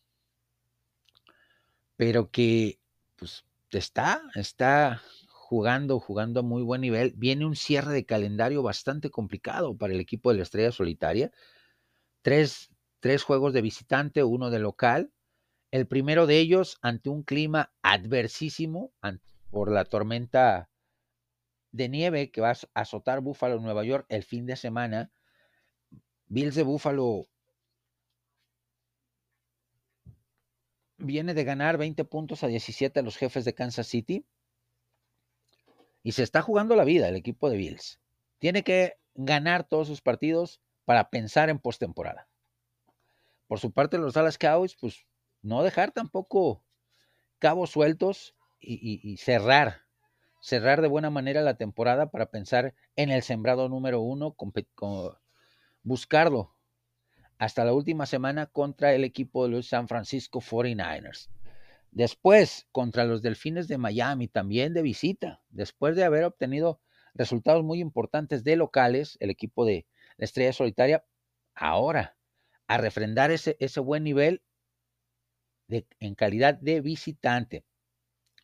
pero que pues está, está jugando, jugando a muy buen nivel. Viene un cierre de calendario bastante complicado para el equipo de la Estrella Solitaria. Tres, tres juegos de visitante, uno de local. El primero de ellos ante un clima adversísimo por la tormenta de nieve que va a azotar Búfalo, Nueva York, el fin de semana. Bills de Buffalo viene de ganar 20 puntos a 17 a los jefes de Kansas City. Y se está jugando la vida el equipo de Bills. Tiene que ganar todos sus partidos para pensar en postemporada. Por su parte, los Dallas Cowboys, pues no dejar tampoco cabos sueltos y, cerrar, cerrar de buena manera la temporada para pensar en el sembrado número uno, buscarlo hasta la última semana contra el equipo de los San Francisco 49ers. Después, contra los Delfines de Miami, también de visita, después de haber obtenido resultados muy importantes de locales, el equipo de la Estrella Solitaria, ahora a refrendar ese, ese buen nivel en calidad de visitante.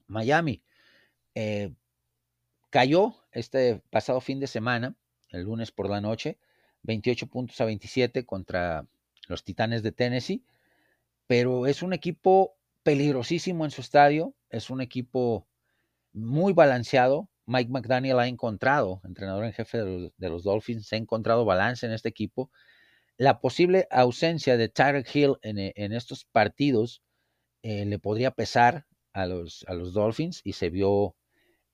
Miami eh, cayó este pasado fin de semana, el lunes por la noche, 28 puntos a 27 contra los Titanes de Tennessee, pero es un equipo peligrosísimo en su estadio, es un equipo muy balanceado. Mike McDaniel ha encontrado, entrenador en jefe de los, Dolphins, ha encontrado balance en este equipo. La posible ausencia de Tyreek Hill en, estos partidos eh, le podría pesar a los, a los Dolphins y se vio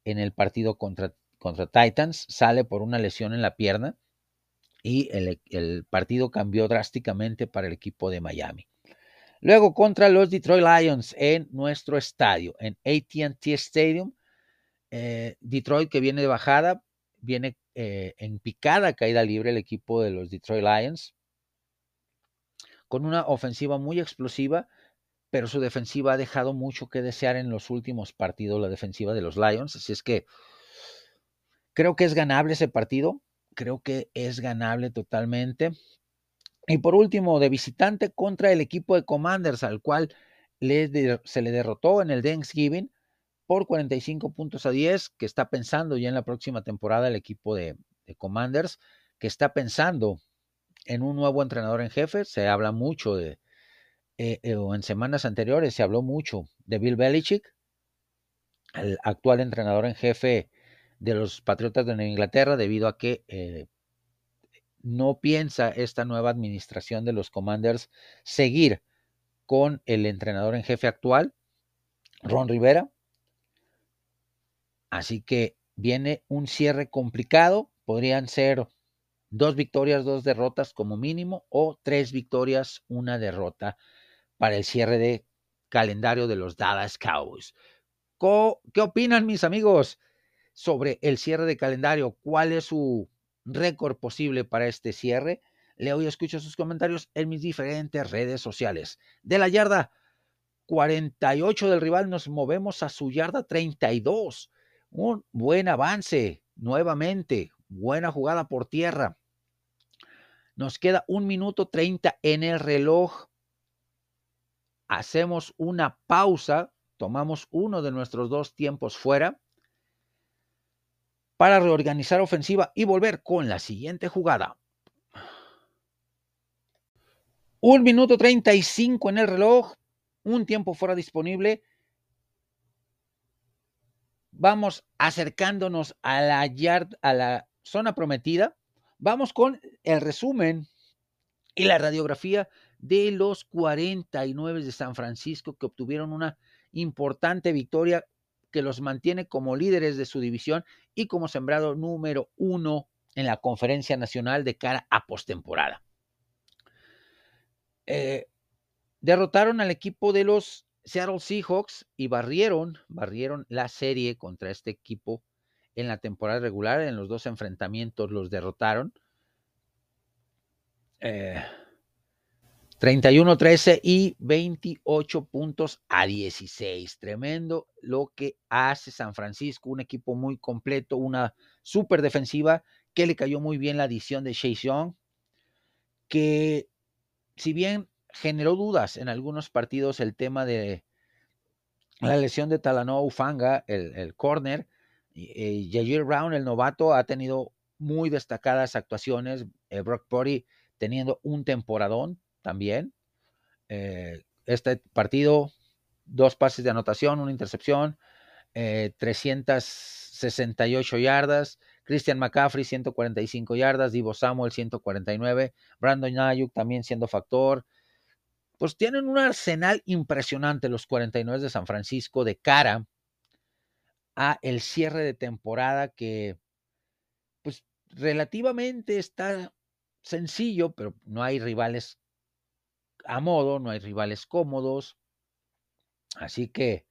en el partido contra, contra Titans, sale por una lesión en la pierna y el, partido cambió drásticamente para el equipo de Miami. Luego contra los Detroit Lions en nuestro estadio, en ATT Stadium. Eh, Detroit que viene de bajada, viene eh, en picada caída libre el equipo de los Detroit Lions, con una ofensiva muy explosiva, pero su defensiva ha dejado mucho que desear en los últimos partidos, la defensiva de los Lions. Así es que creo que es ganable ese partido creo que es ganable totalmente. Y por último, de visitante contra el equipo de Commanders, al cual se le derrotó en el Thanksgiving por 45 puntos a 10, que está pensando ya en la próxima temporada el equipo de, Commanders, que está pensando en un nuevo entrenador en jefe. Se habla mucho de, eh, eh, en semanas anteriores se habló mucho de Bill Belichick, el actual entrenador en jefe de los Patriotas de Inglaterra debido a que eh, no piensa esta nueva administración de los Commanders seguir con el entrenador en jefe actual, Ron Rivera. Así que viene un cierre complicado. Podrían ser dos victorias, dos derrotas como mínimo, o tres victorias, una derrota para el cierre de calendario de los Dallas Cowboys. ¿Qué opinan mis amigos? sobre el cierre de calendario, cuál es su récord posible para este cierre. Leo y escucho sus comentarios en mis diferentes redes sociales. De la yarda 48 del rival nos movemos a su yarda 32. Un buen avance nuevamente. Buena jugada por tierra. Nos queda un minuto 30 en el reloj. Hacemos una pausa. Tomamos uno de nuestros dos tiempos fuera para reorganizar ofensiva y volver con la siguiente jugada. Un minuto 35 en el reloj, un tiempo fuera disponible. Vamos acercándonos a la, yard, a la zona prometida. Vamos con el resumen y la radiografía de los 49 de San Francisco que obtuvieron una importante victoria que los mantiene como líderes de su división y como sembrado número uno en la conferencia nacional de cara a postemporada. Eh, derrotaron al equipo de los Seattle Seahawks y barrieron, barrieron la serie contra este equipo en la temporada regular. En los dos enfrentamientos los derrotaron. Eh, 31-13 y 28 puntos a 16. Tremendo lo que hace San Francisco, un equipo muy completo, una súper defensiva que le cayó muy bien la adición de Chase Young, que si bien generó dudas en algunos partidos el tema de la lesión de Talanoa Ufanga, el, el corner, eh, Brown, el novato, ha tenido muy destacadas actuaciones, eh, Brock Purdy teniendo un temporadón, también. Eh, este partido, dos pases de anotación, una intercepción, 368 eh, yardas. Christian McCaffrey, 145 yardas. Divo Samuel, 149. Brandon Ayuk también siendo factor. pues tienen un arsenal impresionante los 49 de San Francisco de cara a el cierre de temporada que pues relativamente está sencillo, pero no hay rivales a modo, no hay rivales cómodos. Así que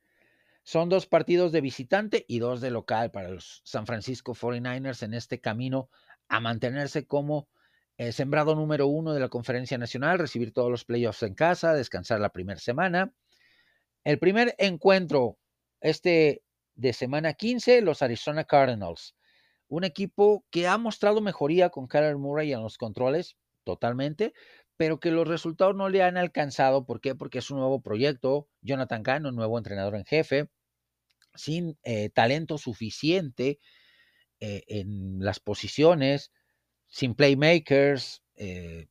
son dos partidos de visitante y dos de local para los San Francisco 49ers en este camino a mantenerse como eh, sembrado número uno de la conferencia nacional, recibir todos los playoffs en casa, descansar la primera semana. El primer encuentro, este de semana 15, los Arizona Cardinals. Un equipo que ha mostrado mejoría con Kyler Murray en los controles, totalmente, pero que los resultados no le han alcanzado. ¿Por qué? Porque es un nuevo proyecto. Jonathan un nuevo entrenador en jefe, sin eh, talento suficiente eh, en las posiciones, sin playmakers, eh,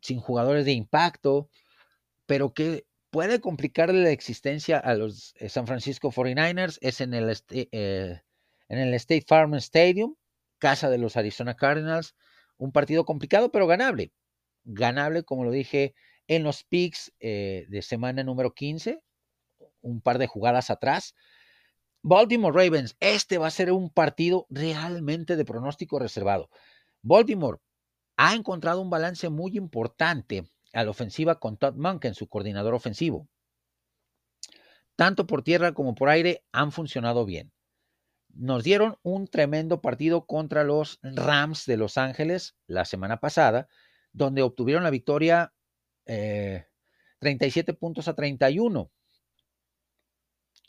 sin jugadores de impacto, pero que puede complicarle la existencia a los San Francisco 49ers es en el, en el State Farm Stadium, casa de los Arizona Cardinals. Un partido complicado, pero ganable ganable, como lo dije, en los picks eh, de semana número 15, un par de jugadas atrás. Baltimore Ravens, este va a ser un partido realmente de pronóstico reservado. Baltimore ha encontrado un balance muy importante a la ofensiva con Todd Monken, su coordinador ofensivo. Tanto por tierra como por aire han funcionado bien. Nos dieron un tremendo partido contra los Rams de Los Ángeles la semana pasada donde obtuvieron la victoria 37 eh, puntos a 31.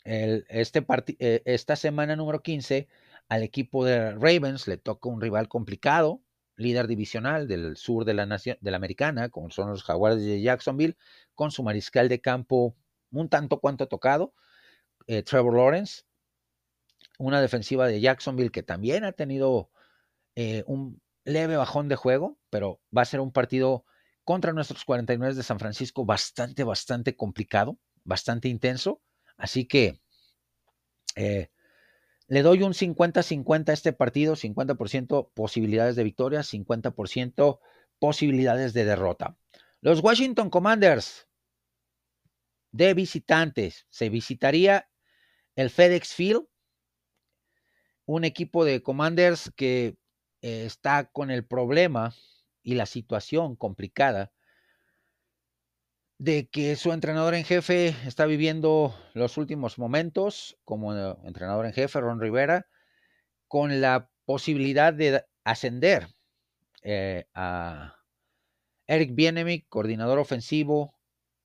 este eh, esta semana número 15 al equipo de Ravens le toca un rival complicado, líder divisional del sur de la, nación, de la americana, como son los Jaguares de Jacksonville, con su mariscal de campo un tanto cuanto tocado, eh, Trevor Lawrence, una defensiva de Jacksonville que también ha tenido un leve bajón de juego, pero va a ser un partido contra nuestros 49 de San Francisco bastante, bastante complicado, bastante intenso. Así que eh, le doy un 50-50 a este partido, 50% posibilidades de victoria, 50% posibilidades de derrota. Los Washington Commanders de visitantes, se visitaría el FedEx Field, un equipo de Commanders que eh, está con el problema y la situación complicada de que su entrenador en jefe está viviendo los últimos momentos como entrenador en jefe, Ron Rivera, con la posibilidad de ascender eh, a Eric Bienemi, coordinador ofensivo,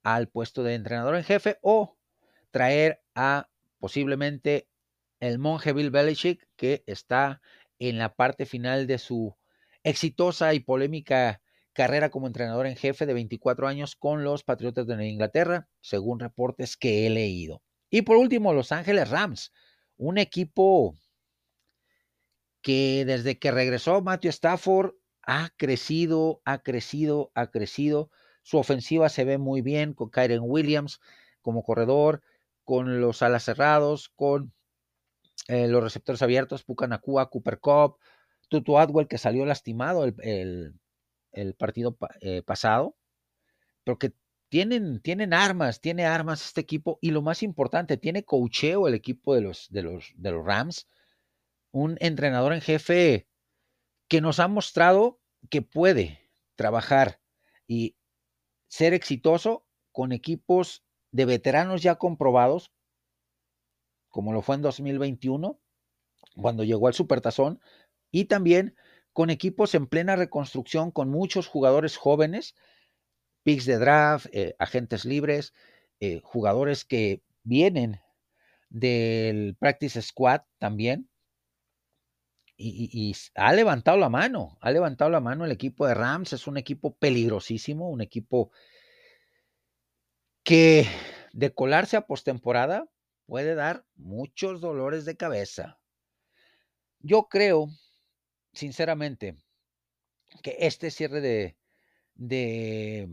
al puesto de entrenador en jefe o traer a posiblemente el monje Bill Belichick, que está en la parte final de su exitosa y polémica carrera como entrenador en jefe de 24 años con los Patriotas de Inglaterra, según reportes que he leído. Y por último, Los Ángeles Rams, un equipo que desde que regresó Matthew Stafford ha crecido, ha crecido, ha crecido. Su ofensiva se ve muy bien con Kyren Williams como corredor, con los alas cerrados, con eh, los receptores abiertos, Pucanacua, Cooper Cup, Tutu Atwell, que salió lastimado el, partido eh, pasado, pero que tienen, tienen armas, tiene armas este equipo, y lo más importante, tiene cocheo el equipo de los, de los, de los Rams, un entrenador en jefe que nos ha mostrado que puede trabajar y ser exitoso con equipos de veteranos ya comprobados, como lo fue en 2021, cuando llegó al Supertazón, y también con equipos en plena reconstrucción, con muchos jugadores jóvenes, picks de draft, eh, agentes libres, eh, jugadores que vienen del Practice Squad también. Y, y, ha levantado la mano, ha levantado la mano el equipo de Rams, es un equipo peligrosísimo, un equipo que de colarse a postemporada puede dar muchos dolores de cabeza. Yo creo, sinceramente, que este cierre de,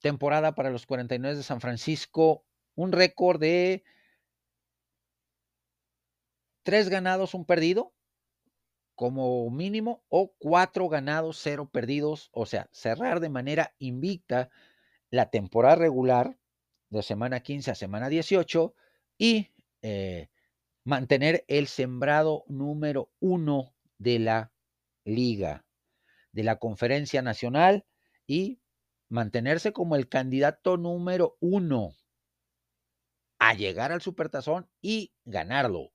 temporada para los 49 de San Francisco, un récord de tres ganados, un perdido, como mínimo, o cuatro ganados, cero perdidos, o sea, cerrar de manera invicta la temporada regular de semana 15 a semana 18 y eh, mantener el sembrado número uno de la liga, de la conferencia nacional y mantenerse como el candidato número uno a llegar al supertazón y ganarlo.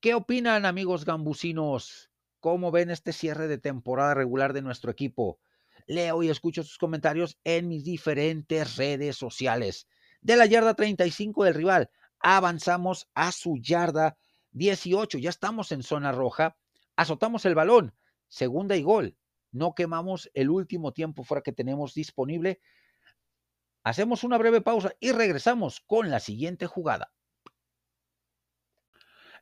¿Qué opinan amigos gambusinos? ¿Cómo ven este cierre de temporada regular de nuestro equipo? Leo y escucho sus comentarios en mis diferentes redes sociales. De la yarda 35 del rival, avanzamos a su yarda 18. Ya estamos en zona roja. Azotamos el balón. Segunda y gol. No quemamos el último tiempo fuera que tenemos disponible. Hacemos una breve pausa y regresamos con la siguiente jugada.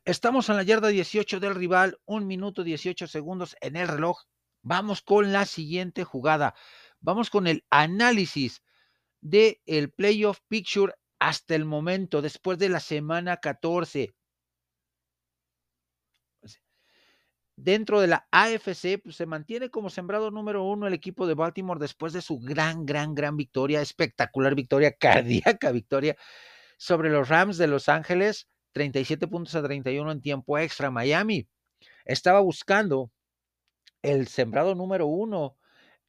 Estamos en la yarda 18 del rival, un minuto 18 segundos en el reloj. Vamos con la siguiente jugada. Vamos con el análisis del el playoff picture hasta el momento, después de la semana 14. Dentro de la AFC, pues, se mantiene como sembrado número uno el equipo de Baltimore después de su gran, gran, gran victoria, espectacular victoria, cardíaca victoria sobre los Rams de Los Ángeles 37 puntos a 31 en tiempo extra. Miami estaba buscando el sembrado número uno,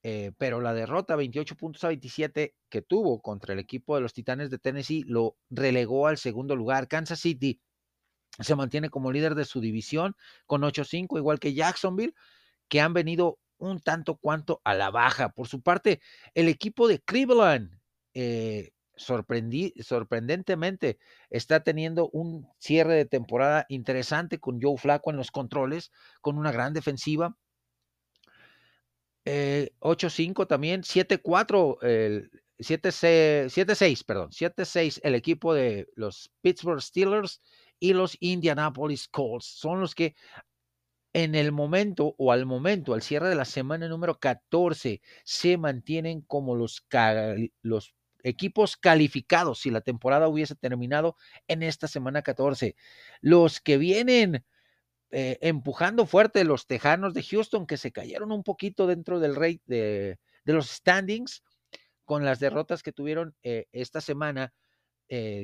eh, pero la derrota 28 puntos a 27 que tuvo contra el equipo de los Titanes de Tennessee lo relegó al segundo lugar. Kansas City se mantiene como líder de su división con 8-5, igual que Jacksonville, que han venido un tanto cuanto a la baja. Por su parte, el equipo de Cleveland eh, sorprendentemente está teniendo un cierre de temporada interesante con Joe Flaco en los controles, con una gran defensiva. 8-5 eh, también, 7-4, 7-6, perdón, 7-6 el equipo de los Pittsburgh Steelers y los Indianapolis Colts. Son los que en el momento o al momento, al cierre de la semana número 14, se mantienen como los, los equipos calificados si la temporada hubiese terminado en esta semana 14. Los que vienen eh, empujando fuerte, los Tejanos de Houston, que se cayeron un poquito dentro del rey de, los standings con las derrotas que tuvieron eh, esta semana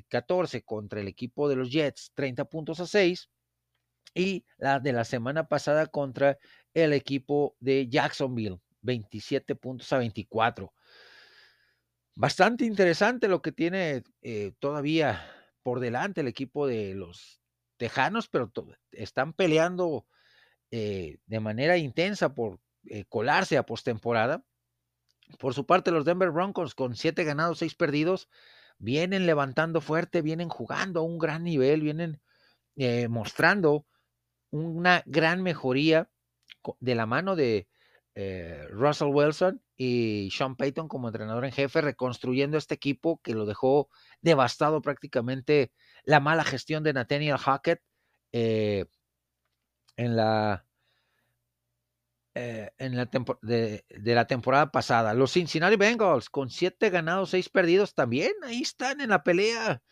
14 eh, contra el equipo de los Jets, 30 puntos a 6, y la de la semana pasada contra el equipo de Jacksonville, 27 puntos a 24 bastante interesante lo que tiene eh, todavía por delante el equipo de los Tejanos, pero están peleando eh, de manera intensa por eh, colarse a postemporada. Por su parte, los Denver Broncos, con siete ganados, seis perdidos, vienen levantando fuerte, vienen jugando a un gran nivel, vienen mostrando una gran mejoría de la mano de Russell Wilson y Sean Payton como entrenador en jefe, reconstruyendo este equipo que lo dejó devastado prácticamente la mala gestión de Nathaniel Hackett eh, en la, eh, en la de, de, la temporada pasada. Los Cincinnati Bengals con siete ganados, seis perdidos, también ahí están en la pelea,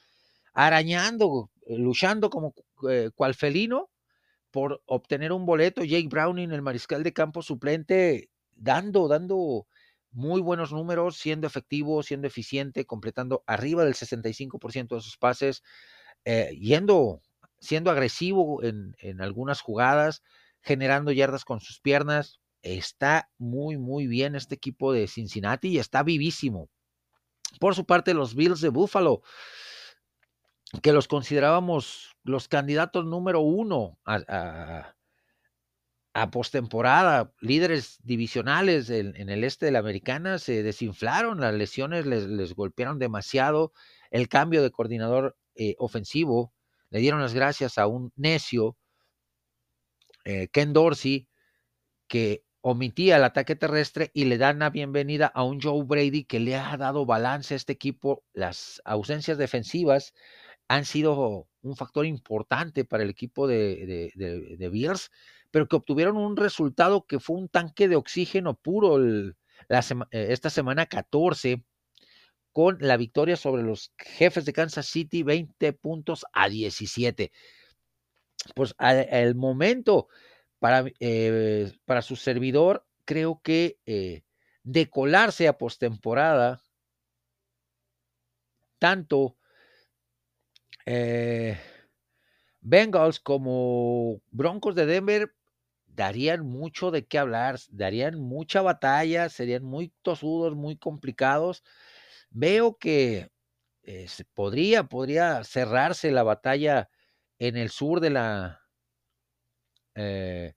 arañando, luchando como eh, cual felino por obtener un boleto. Jake Browning, el mariscal de campo suplente, dando, dando muy buenos números, siendo efectivo, siendo eficiente, completando arriba del 65% de sus pases, eh, yendo, siendo agresivo en, en, algunas jugadas, generando yardas con sus piernas. Está muy, muy bien este equipo de Cincinnati y está vivísimo. Por su parte, los Bills de Buffalo, que los considerábamos los candidatos número uno a a postemporada, líderes divisionales en, el este de la americana se desinflaron, las lesiones les, golpearon demasiado, el cambio de coordinador eh, ofensivo, le dieron las gracias a un necio, eh, Ken Dorsey, que omitía el ataque terrestre y le dan la bienvenida a un Joe Brady que le ha dado balance a este equipo. Las ausencias defensivas han sido un factor importante para el equipo de, de, de Bills pero que obtuvieron un resultado que fue un tanque de oxígeno puro eh, esta semana 14 con la victoria sobre los jefes de Kansas City, 20 puntos a 17. Pues el momento para, eh, para su servidor, creo que eh, de colarse a postemporada tanto eh, Bengals como Broncos de Denver darían mucho de qué hablar, darían mucha batalla, serían muy tosudos, muy complicados. Veo que eh, podría, podría cerrarse la batalla en el sur de la eh,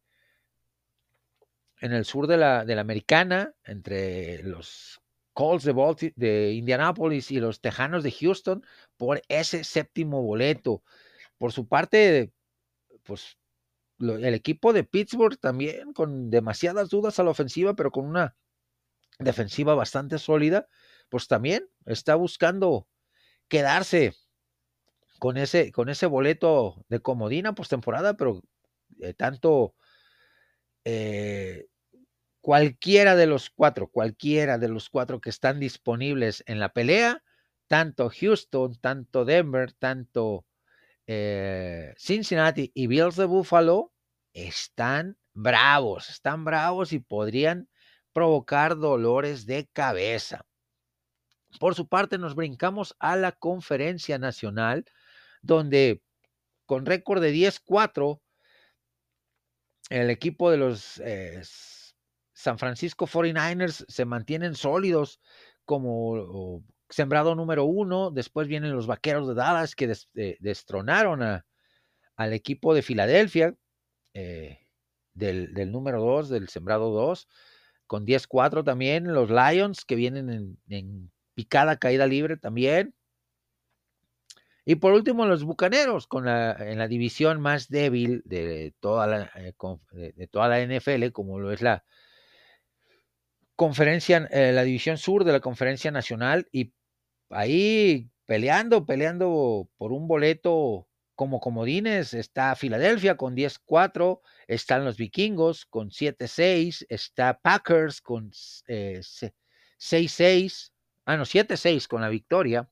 en el sur de la, de la americana, entre los Colts de, de Indianapolis y los Tejanos de Houston, por ese séptimo boleto. Por su parte, pues el equipo de Pittsburgh también con demasiadas dudas a la ofensiva, pero con una defensiva bastante sólida, pues también está buscando quedarse con ese, con ese boleto de comodina postemporada, pero eh, tanto eh, cualquiera de los cuatro, cualquiera de los cuatro que están disponibles en la pelea, tanto Houston, tanto Denver, tanto eh, Cincinnati y Bills de Buffalo, están bravos, están bravos y podrían provocar dolores de cabeza. Por su parte, nos brincamos a la conferencia nacional, donde con récord de 10-4, el equipo de los eh, San Francisco 49ers se mantienen sólidos como sembrado número uno. Después vienen los Vaqueros de Dallas que destronaron al equipo de Filadelfia eh, del, número dos, del sembrado dos, con 10-4 también. Los Lions que vienen en picada caída libre también. Y por último, los Bucaneros, con en la división más débil de toda la, eh, de, toda la NFL, como lo es la conferencia, eh, la división sur de la conferencia nacional, y ahí peleando, peleando por un boleto como comodines, está Filadelfia con 10-4, están los vikingos con 7-6, está Packers con 6-6, eh, ah, no, 7-6 con la victoria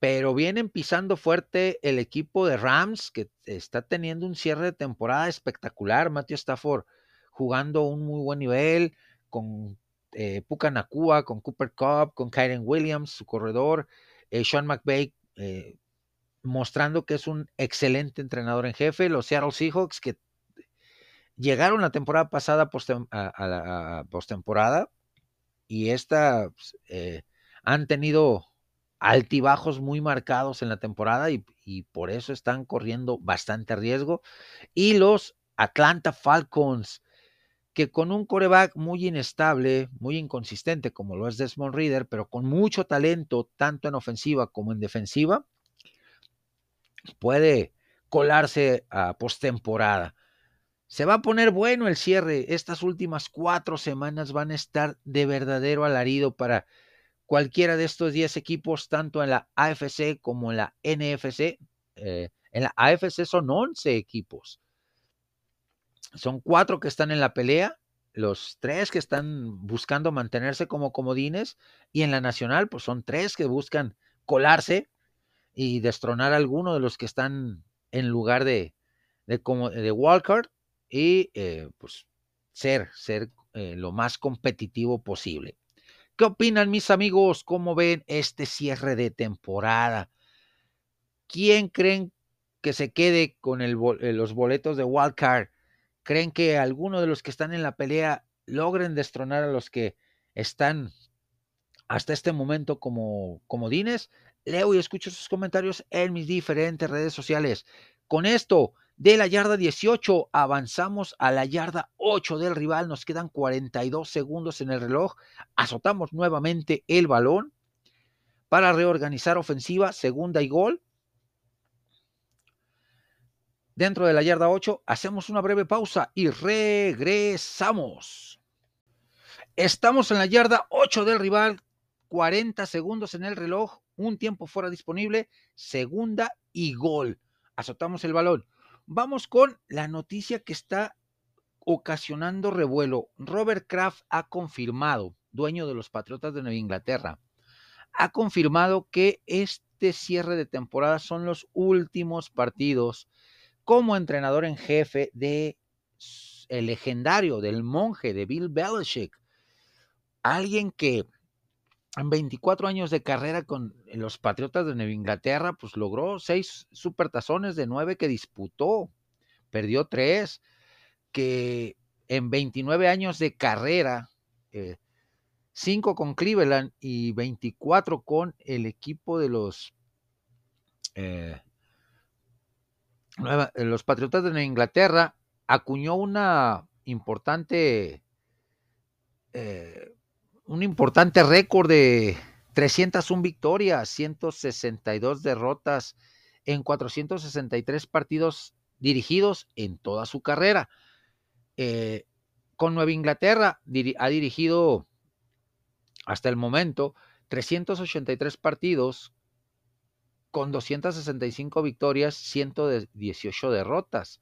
pero vienen pisando fuerte el equipo de Rams, que está teniendo un cierre de temporada espectacular. Matthew Stafford jugando un muy buen nivel, con eh, con Cooper Cup, con Kyren Williams, su corredor, eh, Sean McVay, eh, mostrando que es un excelente entrenador en jefe. Los Seattle Seahawks, que llegaron la temporada pasada a, la postemporada, y esta pues, eh, han tenido altibajos muy marcados en la temporada y, por eso están corriendo bastante riesgo. Y los Atlanta Falcons, que con un coreback muy inestable, muy inconsistente, como lo es Desmond Reader, pero con mucho talento, tanto en ofensiva como en defensiva, puede colarse a postemporada. Se va a poner bueno el cierre. Estas últimas cuatro semanas van a estar de verdadero alarido para cualquiera de estos 10 equipos, tanto en la AFC como en la NFC. Eh, en la AFC son 11 equipos. Son cuatro que están en la pelea, los tres que están buscando mantenerse como comodines, y en la nacional, pues son tres que buscan colarse y destronar a alguno de los que están en lugar de, de, de wildcard y eh, pues ser, ser eh, lo más competitivo posible. ¿Qué opinan mis amigos? ¿Cómo ven este cierre de temporada? ¿Quién creen que se quede con el, eh, los boletos de Wildcard? ¿Creen que alguno de los que están en la pelea logren destronar a los que están hasta este momento como comodines? Leo y escucho sus comentarios en mis diferentes redes sociales. Con esto, de la yarda 18 avanzamos a la yarda 8 del rival. Nos quedan 42 segundos en el reloj. Azotamos nuevamente el balón para reorganizar ofensiva, segunda y gol. Dentro de la yarda 8 hacemos una breve pausa y regresamos. Estamos en la yarda 8 del rival, 40 segundos en el reloj, un tiempo fuera disponible, segunda y gol. Azotamos el balón. Vamos con la noticia que está ocasionando revuelo. Robert Kraft ha confirmado, dueño de los Patriotas de Nueva Inglaterra, ha confirmado que este cierre de temporada son los últimos partidos como entrenador en jefe de el legendario del monje de Bill Belichick. Alguien que en 24 años de carrera con los Patriotas de Nueva Inglaterra, pues logró seis supertazones de nueve que disputó, perdió tres, que en 29 años de carrera, eh, cinco con Cleveland y 24 con el equipo de los, eh, los Patriotas de Nueva Inglaterra, acuñó una importante eh, un importante récord de 301 victorias, 162 derrotas en 463 partidos dirigidos en toda su carrera. Eh, con Nueva Inglaterra ha dirigido hasta el momento 383 partidos con 265 victorias, 118 derrotas.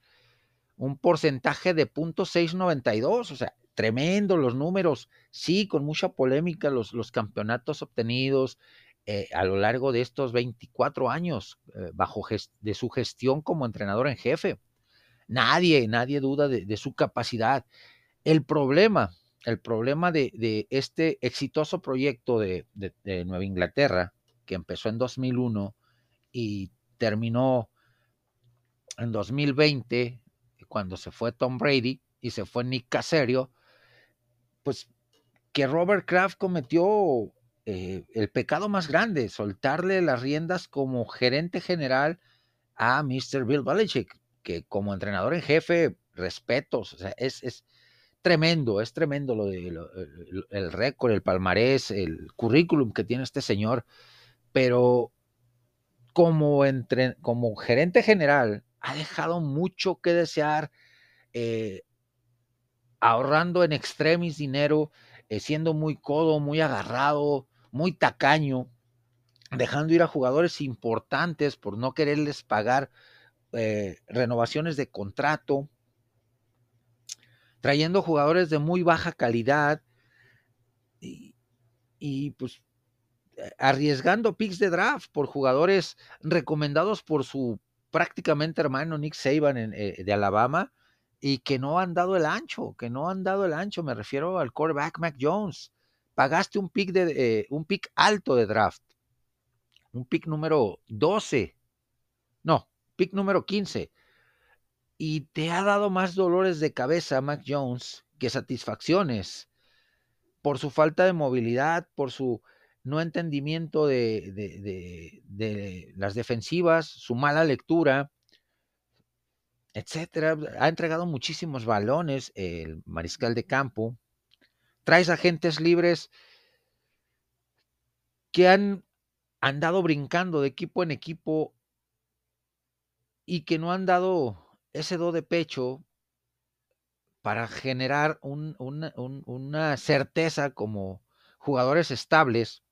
Un porcentaje de .692, o sea, tremendo los números, sí, con mucha polémica los, campeonatos obtenidos eh, a lo largo de estos 24 años eh, bajo de su gestión como entrenador en jefe. Nadie, nadie duda de, su capacidad. El problema, el problema de, este exitoso proyecto de, de Nueva Inglaterra, que empezó en 2001 y terminó en 2020, cuando se fue Tom Brady y se fue Nick Caserio, pues que Robert Kraft cometió eh, el pecado más grande, soltarle las riendas como gerente general a Mr. Bill Belichick, que como entrenador en jefe, respetos, sea, es, tremendo, es tremendo lo de el, récord, el palmarés, el currículum que tiene este señor, pero como, como gerente general ha dejado mucho que desear. Eh, ahorrando en extremis dinero, eh, siendo muy codo, muy agarrado, muy tacaño, dejando ir a jugadores importantes por no quererles pagar eh, renovaciones de contrato, trayendo jugadores de muy baja calidad y, y pues arriesgando picks de draft por jugadores recomendados por su prácticamente hermano Nick Saban de Alabama y que no han dado el ancho, que no han dado el ancho, me refiero al quarterback Mac Jones. Pagaste un pick, de, eh, un pick alto de draft, un pick número 12, no, pick número 15, y te ha dado más dolores de cabeza Mac Jones que satisfacciones por su falta de movilidad, por su no entendimiento de, de las defensivas, su mala lectura, etcétera. Ha entregado muchísimos balones el mariscal de campo. Traes agentes libres que han andado brincando de equipo en equipo y que no han dado ese do de pecho para generar una certeza como jugadores estables.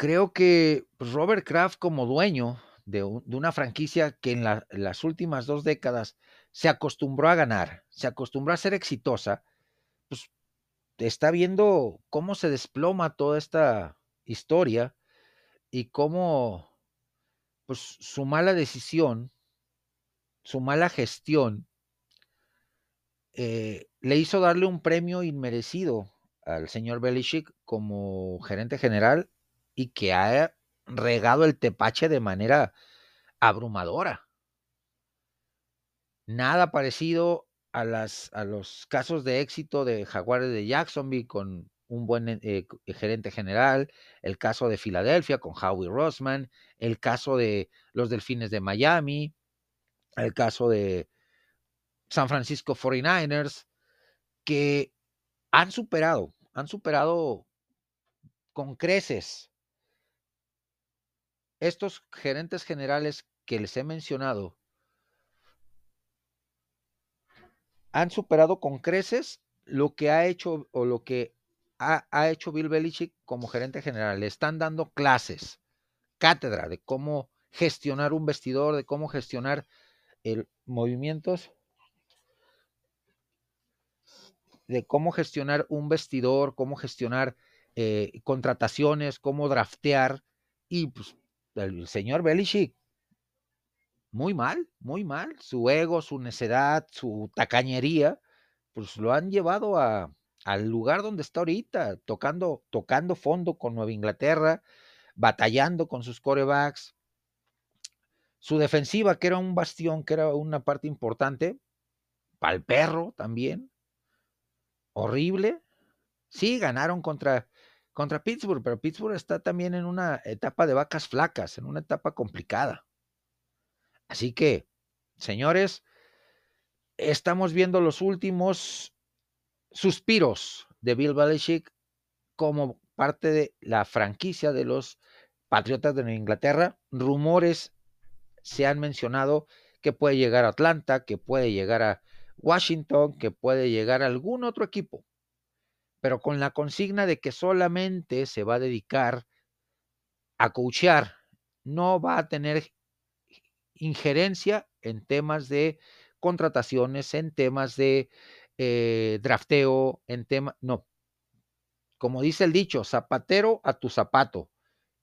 Creo que Robert Kraft como dueño de, una franquicia que en, las últimas dos décadas se acostumbró a ganar, se acostumbró a ser exitosa, pues está viendo cómo se desploma toda esta historia y cómo pues, su mala decisión, su mala gestión, eh, le hizo darle un premio inmerecido al señor Belichick como gerente general y que ha regado el tepache de manera abrumadora. Nada parecido a, las, a los casos de éxito de Jaguares de Jacksonville con un buen eh, eh, gerente general, el caso de Filadelfia con Howie Rossman, el caso de los Delfines de Miami, el caso de San Francisco 49ers, que han superado, han superado con creces estos gerentes generales que les he mencionado han superado con creces lo que ha hecho o lo que ha, hecho Bill Belichick como gerente general. Le están dando clases, cátedra de cómo gestionar un vestidor, de cómo gestionar el, movimientos, de cómo gestionar un vestidor, cómo gestionar eh, contrataciones, cómo draftear. Y pues el señor Belichick, muy mal, muy mal. Su ego, su necedad, su tacañería, pues lo han llevado a, al lugar donde está ahorita, tocando, tocando fondo con Nueva Inglaterra, batallando con sus corebacks. Su defensiva, que era un bastión, que era una parte importante, para el perro también. Horrible. Sí, ganaron contra, contra Pittsburgh, pero Pittsburgh está también en una etapa de vacas flacas, en una etapa complicada. Así que, señores, estamos viendo los últimos suspiros de Bill Belichick como parte de la franquicia de los Patriotas de Inglaterra. Rumores se han mencionado que puede llegar a Atlanta, que puede llegar a Washington, que puede llegar a algún otro equipo, pero con la consigna de que solamente se va a dedicar a coachear, no va a tener injerencia en temas de contrataciones, en temas de eh, drafteo, en temas, no. Como dice el dicho, zapatero a tu zapato.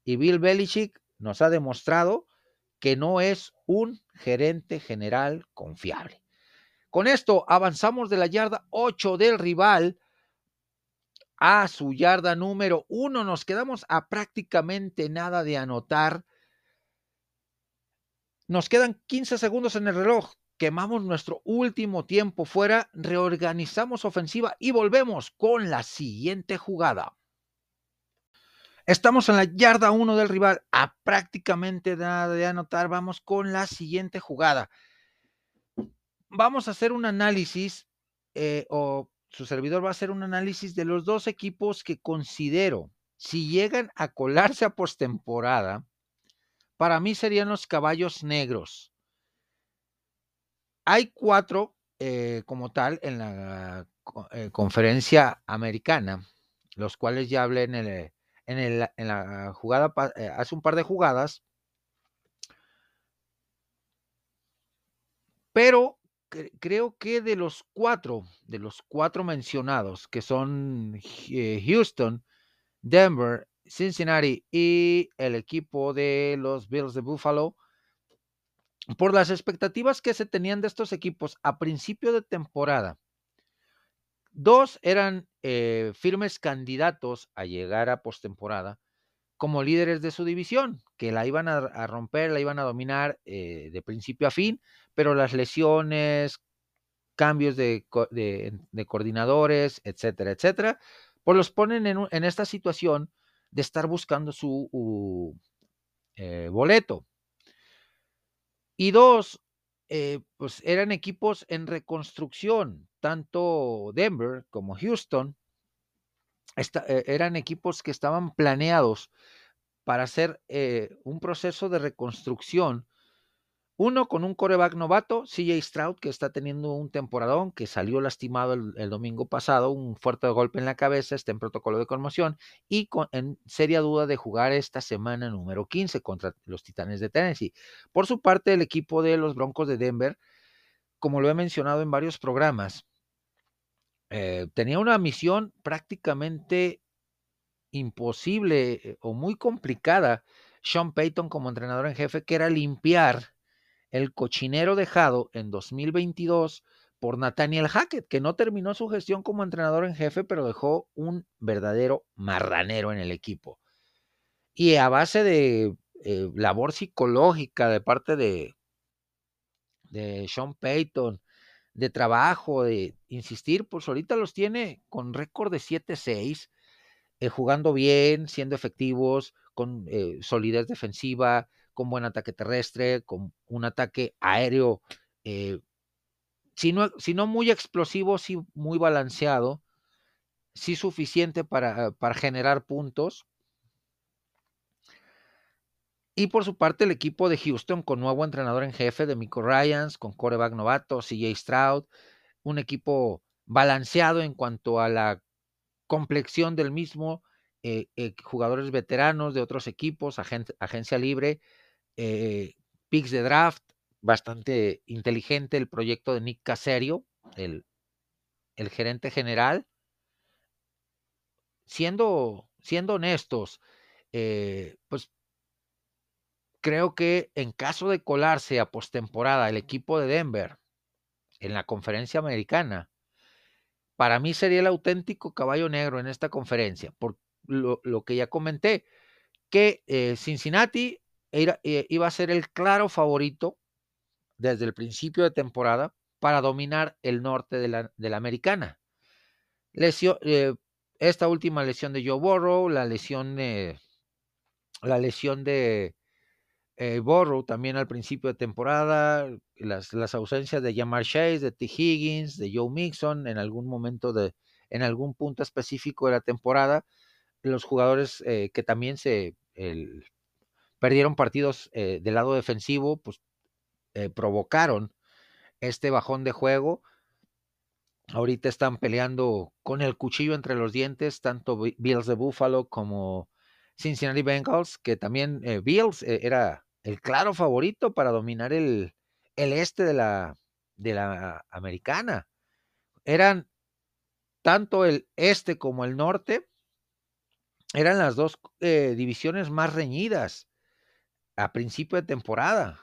Y Bill Belichick nos ha demostrado que no es un gerente general confiable. Con esto avanzamos de la yarda 8 del rival a su yarda número 1. Nos quedamos a prácticamente nada de anotar. Nos quedan 15 segundos en el reloj. Quemamos nuestro último tiempo fuera, reorganizamos ofensiva y volvemos con la siguiente jugada. Estamos en la yarda 1 del rival, a prácticamente nada de anotar. Vamos con la siguiente jugada vamos a hacer un análisis, eh, o su servidor va a hacer un análisis de los dos equipos que considero, si llegan a colarse a postemporada, para mí serían los caballos negros. Hay cuatro eh, como tal en la eh, conferencia americana, los cuales ya hablé en, el, el, en la jugada, hace un par de jugadas, pero creo que de los cuatro, de los cuatro mencionados, que son eh, Houston, Denver, Cincinnati y el equipo de los Bills de Buffalo, por las expectativas que se tenían de estos equipos a principio de temporada, dos eran eh, firmes candidatos a llegar a postemporada como líderes de su división, que la iban a, romper, la iban a dominar eh, de principio a fin, pero las lesiones, cambios de, coordinadores, etcétera, etcétera, pues los ponen en, esta situación de estar buscando su eh, boleto. Y dos, eh, pues eran equipos en reconstrucción, tanto Denver como Houston, e, eran equipos que estaban planeados para hacer eh, un proceso de reconstrucción uno con un coreback novato, CJ Stroud, que está teniendo un temporadón, que salió lastimado el, domingo pasado, un fuerte golpe en la cabeza, está en protocolo de conmoción y con, en seria duda de jugar esta semana número 15 contra los Titanes de Tennessee. Por su parte, el equipo de los Broncos de Denver, como lo he mencionado en varios programas, eh, tenía una misión prácticamente imposible eh, o muy complicada. Sean Payton como entrenador en jefe, que era limpiar el cochinero dejado en 2022 por Nathaniel Hackett, que no terminó su gestión como entrenador en jefe, pero dejó un verdadero marranero en el equipo. Y a base de eh, labor psicológica de parte de, de Sean Payton, de trabajo, de insistir, pues ahorita los tiene con récord de 7-6, eh, jugando bien, siendo efectivos, con eh, solidez defensiva, con buen ataque terrestre, con un ataque aéreo, eh, si, no, muy explosivo, sí muy balanceado, sí suficiente para, para generar puntos. Y por su parte, el equipo de Houston con nuevo entrenador en jefe de Miko Ryans, con coreback novato, CJ Stroud, un equipo balanceado en cuanto a la complexión del mismo, eh, eh, jugadores veteranos de otros equipos, agencia libre, eh, picks de draft, bastante inteligente el proyecto de Nick Caserio, el, el gerente general. Siendo, siendo honestos, eh, pues creo que en caso de colarse a postemporada el equipo de Denver en la conferencia americana, para mí sería el auténtico caballo negro en esta conferencia, por lo, que ya comenté, que eh, Cincinnati eh, iba a ser el claro favorito desde el principio de temporada para dominar el norte de la, de la americana. Lesión, eh, esta última lesión de Joe Burrow, la lesión la lesión de eh, Borrow también al principio de temporada, las, las ausencias de Jamar Chase, de T. Higgins, de Joe Mixon en algún momento de, en algún punto específico de la temporada, los jugadores eh, que también se perdieron partidos eh, del lado defensivo, pues provocaron este bajón de juego. Ahorita están peleando con el cuchillo entre los dientes, tanto Bills de Buffalo como Cincinnati Bengals, que también Bills era el claro favorito para dominar el, el este de la, de la americana. Eran tanto el este como el norte, eran las dos eh, divisiones más reñidas a principio de temporada.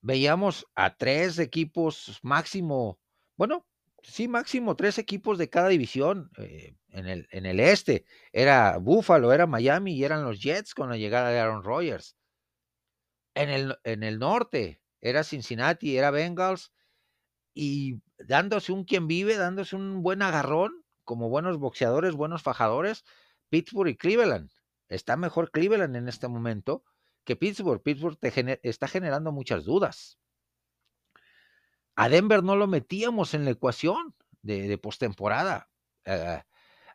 Veíamos a tres equipos máximo, bueno, sí, máximo tres equipos de cada división eh, en, el, en el este. Era Buffalo, era Miami y eran los Jets con la llegada de Aaron Rodgers. En el, en el norte era Cincinnati, era Bengals, y dándose un quien vive, dándose un buen agarrón, como buenos boxeadores, buenos fajadores, Pittsburgh y Cleveland. Está mejor Cleveland en este momento que Pittsburgh. Pittsburgh te está generando muchas dudas. A Denver no lo metíamos en la ecuación de, de postemporada. Eh,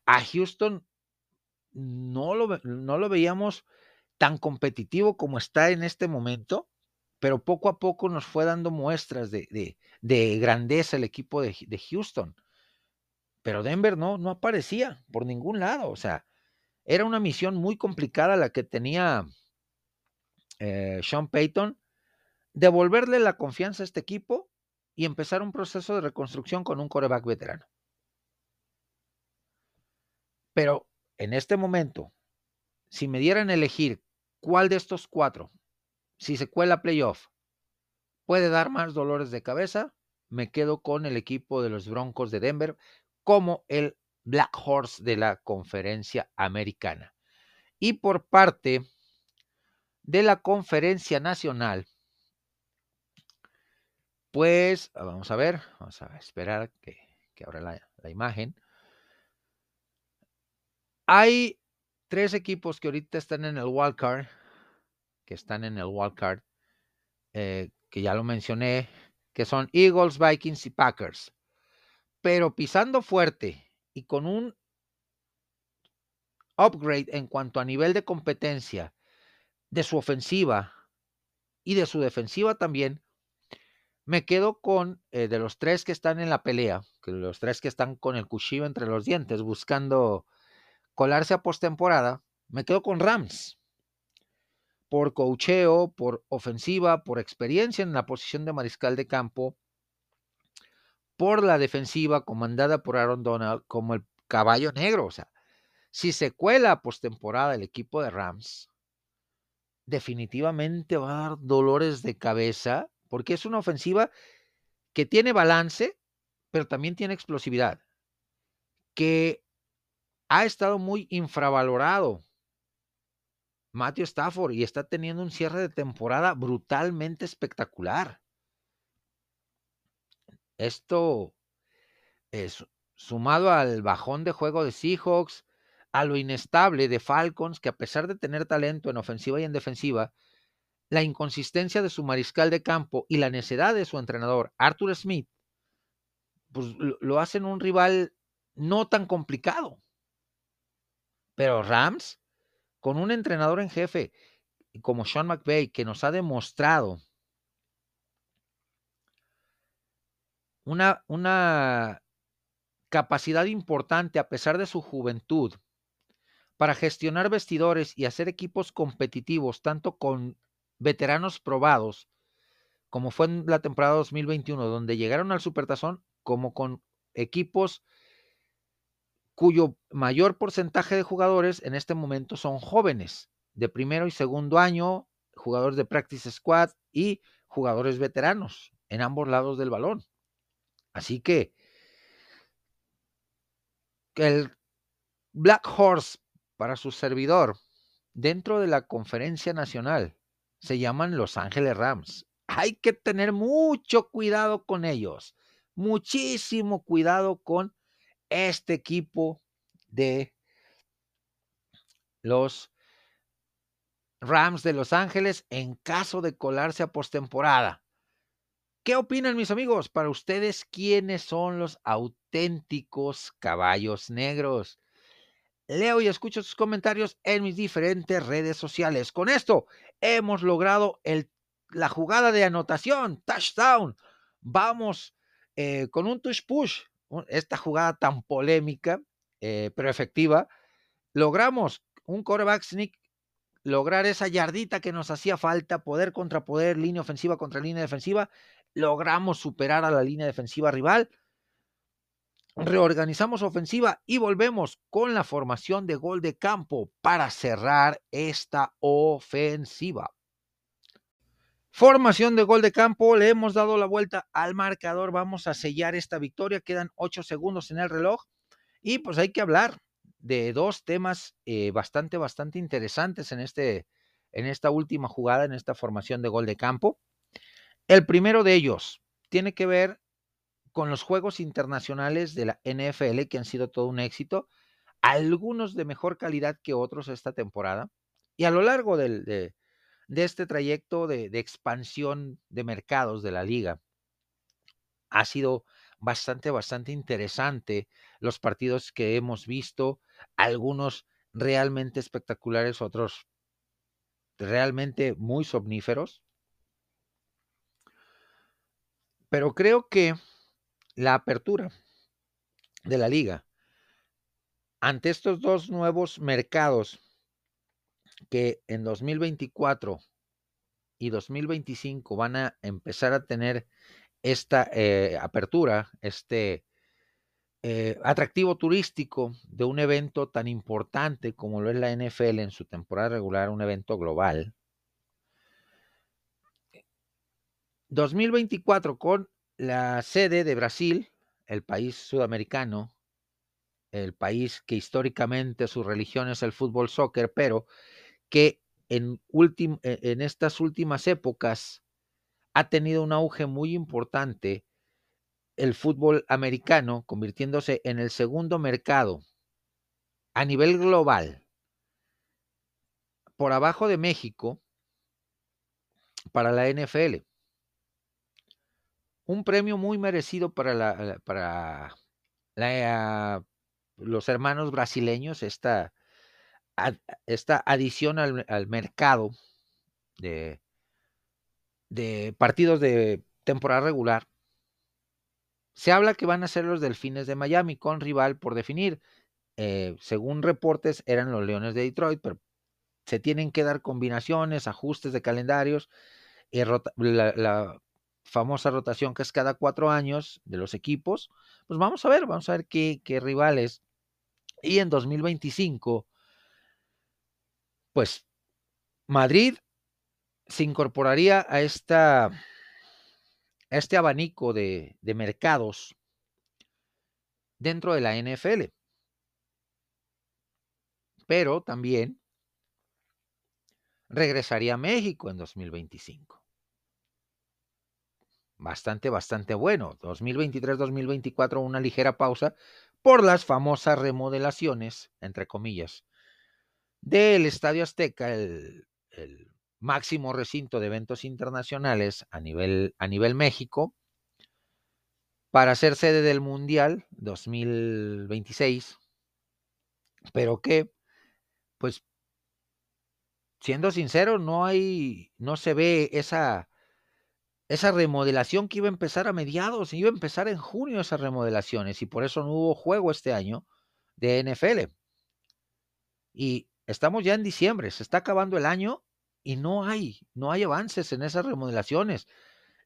a Houston no lo, no lo veíamos tan competitivo como está en este momento, pero poco a poco nos fue dando muestras de, grandeza el equipo de, Houston. Pero Denver no, no aparecía por ningún lado. O sea, era una misión muy complicada la que tenía eh, Sean Payton, devolverle la confianza a este equipo y empezar un proceso de reconstrucción con un coreback veterano. Pero en este momento, si me dieran a elegir ¿Cuál de estos cuatro, si se cuela playoff, puede dar más dolores de cabeza? Me quedo con el equipo de los Broncos de Denver como el Black Horse de la conferencia americana. Y por parte de la conferencia nacional, pues vamos a ver, vamos a esperar que, abra la, la imagen. Hay tres equipos que ahorita están en el wildcard, que están en el wildcard, eh, que ya lo mencioné, que son Eagles, Vikings y Packers. Pero pisando fuerte y con un upgrade en cuanto a nivel de competencia de su ofensiva y de su defensiva también, me quedo con eh, de los tres que están en la pelea, que los tres que están con el cuchillo entre los dientes buscando colarse a postemporada, me quedo con Rams. Por cocheo, por ofensiva, por experiencia en la posición de mariscal de campo, por la defensiva comandada por Aaron Donald como el caballo negro. O sea, si se cuela postemporada el equipo de Rams, definitivamente va a dar dolores de cabeza, porque es una ofensiva que tiene balance, pero también tiene explosividad, que ha estado muy infravalorado Matthew Stafford y está teniendo un cierre de temporada brutalmente espectacular. Esto es sumado al bajón de juego de Seahawks, a lo inestable de Falcons, que a pesar de tener talento en ofensiva y en defensiva, la inconsistencia de su mariscal de campo y la necedad de su entrenador, Arthur Smith, pues lo hacen un rival no tan complicado. Pero Rams, con un entrenador en jefe como Sean McVay, que nos ha demostrado una, una capacidad importante a pesar de su juventud para gestionar vestidores y hacer equipos competitivos, tanto con veteranos probados, como fue en la temporada 2021, donde llegaron al Supertazón, como con equipos cuyo mayor porcentaje de jugadores en este momento son jóvenes de primero y segundo año, jugadores de practice squad y jugadores veteranos en ambos lados del balón. Así que el Black Horse para su servidor dentro de la conferencia nacional se llaman Los Ángeles Rams. Hay que tener mucho cuidado con ellos, muchísimo cuidado con este equipo de los Rams de Los Ángeles en caso de colarse a postemporada. ¿Qué opinan mis amigos? Para ustedes, ¿quiénes son los auténticos caballos negros? Leo y escucho sus comentarios en mis diferentes redes sociales. Con esto hemos logrado el, la jugada de anotación, touchdown. Vamos eh, con un touch push, esta jugada tan polémica, eh, pero efectiva. Logramos un quarterback sneak lograr esa yardita que nos hacía falta, poder contra poder, línea ofensiva contra línea defensiva, logramos superar a la línea defensiva rival, reorganizamos ofensiva y volvemos con la formación de gol de campo para cerrar esta ofensiva. Formación de gol de campo, le hemos dado la vuelta al marcador, vamos a sellar esta victoria, quedan ocho segundos en el reloj y pues hay que hablar de dos temas eh, bastante, bastante interesantes en, este, en esta última jugada, en esta formación de gol de campo. El primero de ellos tiene que ver con los juegos internacionales de la NFL, que han sido todo un éxito, algunos de mejor calidad que otros esta temporada. Y a lo largo del, de, de, este trayecto de, de expansión de mercados de la liga, ha sido bastante, bastante interesante los partidos que hemos visto, algunos realmente espectaculares, otros realmente muy somníferos. Pero creo que la apertura de la liga ante estos dos nuevos mercados que en 2024 y 2025 van a empezar a tener esta eh, apertura, este eh, atractivo turístico de un evento tan importante como lo es la NFL en su temporada regular, un evento global. 2024 con la sede de Brasil, el país sudamericano, el país que históricamente su religión es el fútbol soccer, pero que en, e, en estas últimas épocas ha tenido un auge muy importante el fútbol americano, convirtiéndose en el segundo mercado a nivel global, por abajo de México, para la NFL. Un premio muy merecido para, la, para los hermanos brasileños, esta, esta adición al, mercado de, partidos de temporada regular, se habla que van a ser los Delfines de Miami con rival por definir. Eh, según reportes, eran los Leones de Detroit, pero se tienen que dar combinaciones, ajustes de calendarios, y la, famosa rotación que es cada cuatro años de los equipos. Pues vamos a ver, vamos a ver qué rivales. Y en 2025, pues Madrid se incorporaría a, este abanico de, de mercados dentro de la NFL. Pero también regresaría a México en 2025. Bastante, bastante bueno. 2023-2024 una ligera pausa por las famosas remodelaciones, entre comillas, del Estadio Azteca, el, máximo recinto de eventos internacionales a nivel, a nivel México para ser sede del Mundial 2026, pero que, pues, siendo sincero, no hay, no se ve esa, esa remodelación que iba a empezar a mediados, iba a empezar en junio esas remodelaciones y por eso no hubo juego este año de NFL. Y estamos ya en diciembre, se está acabando el año y no hay, no hay avances en esas remodelaciones.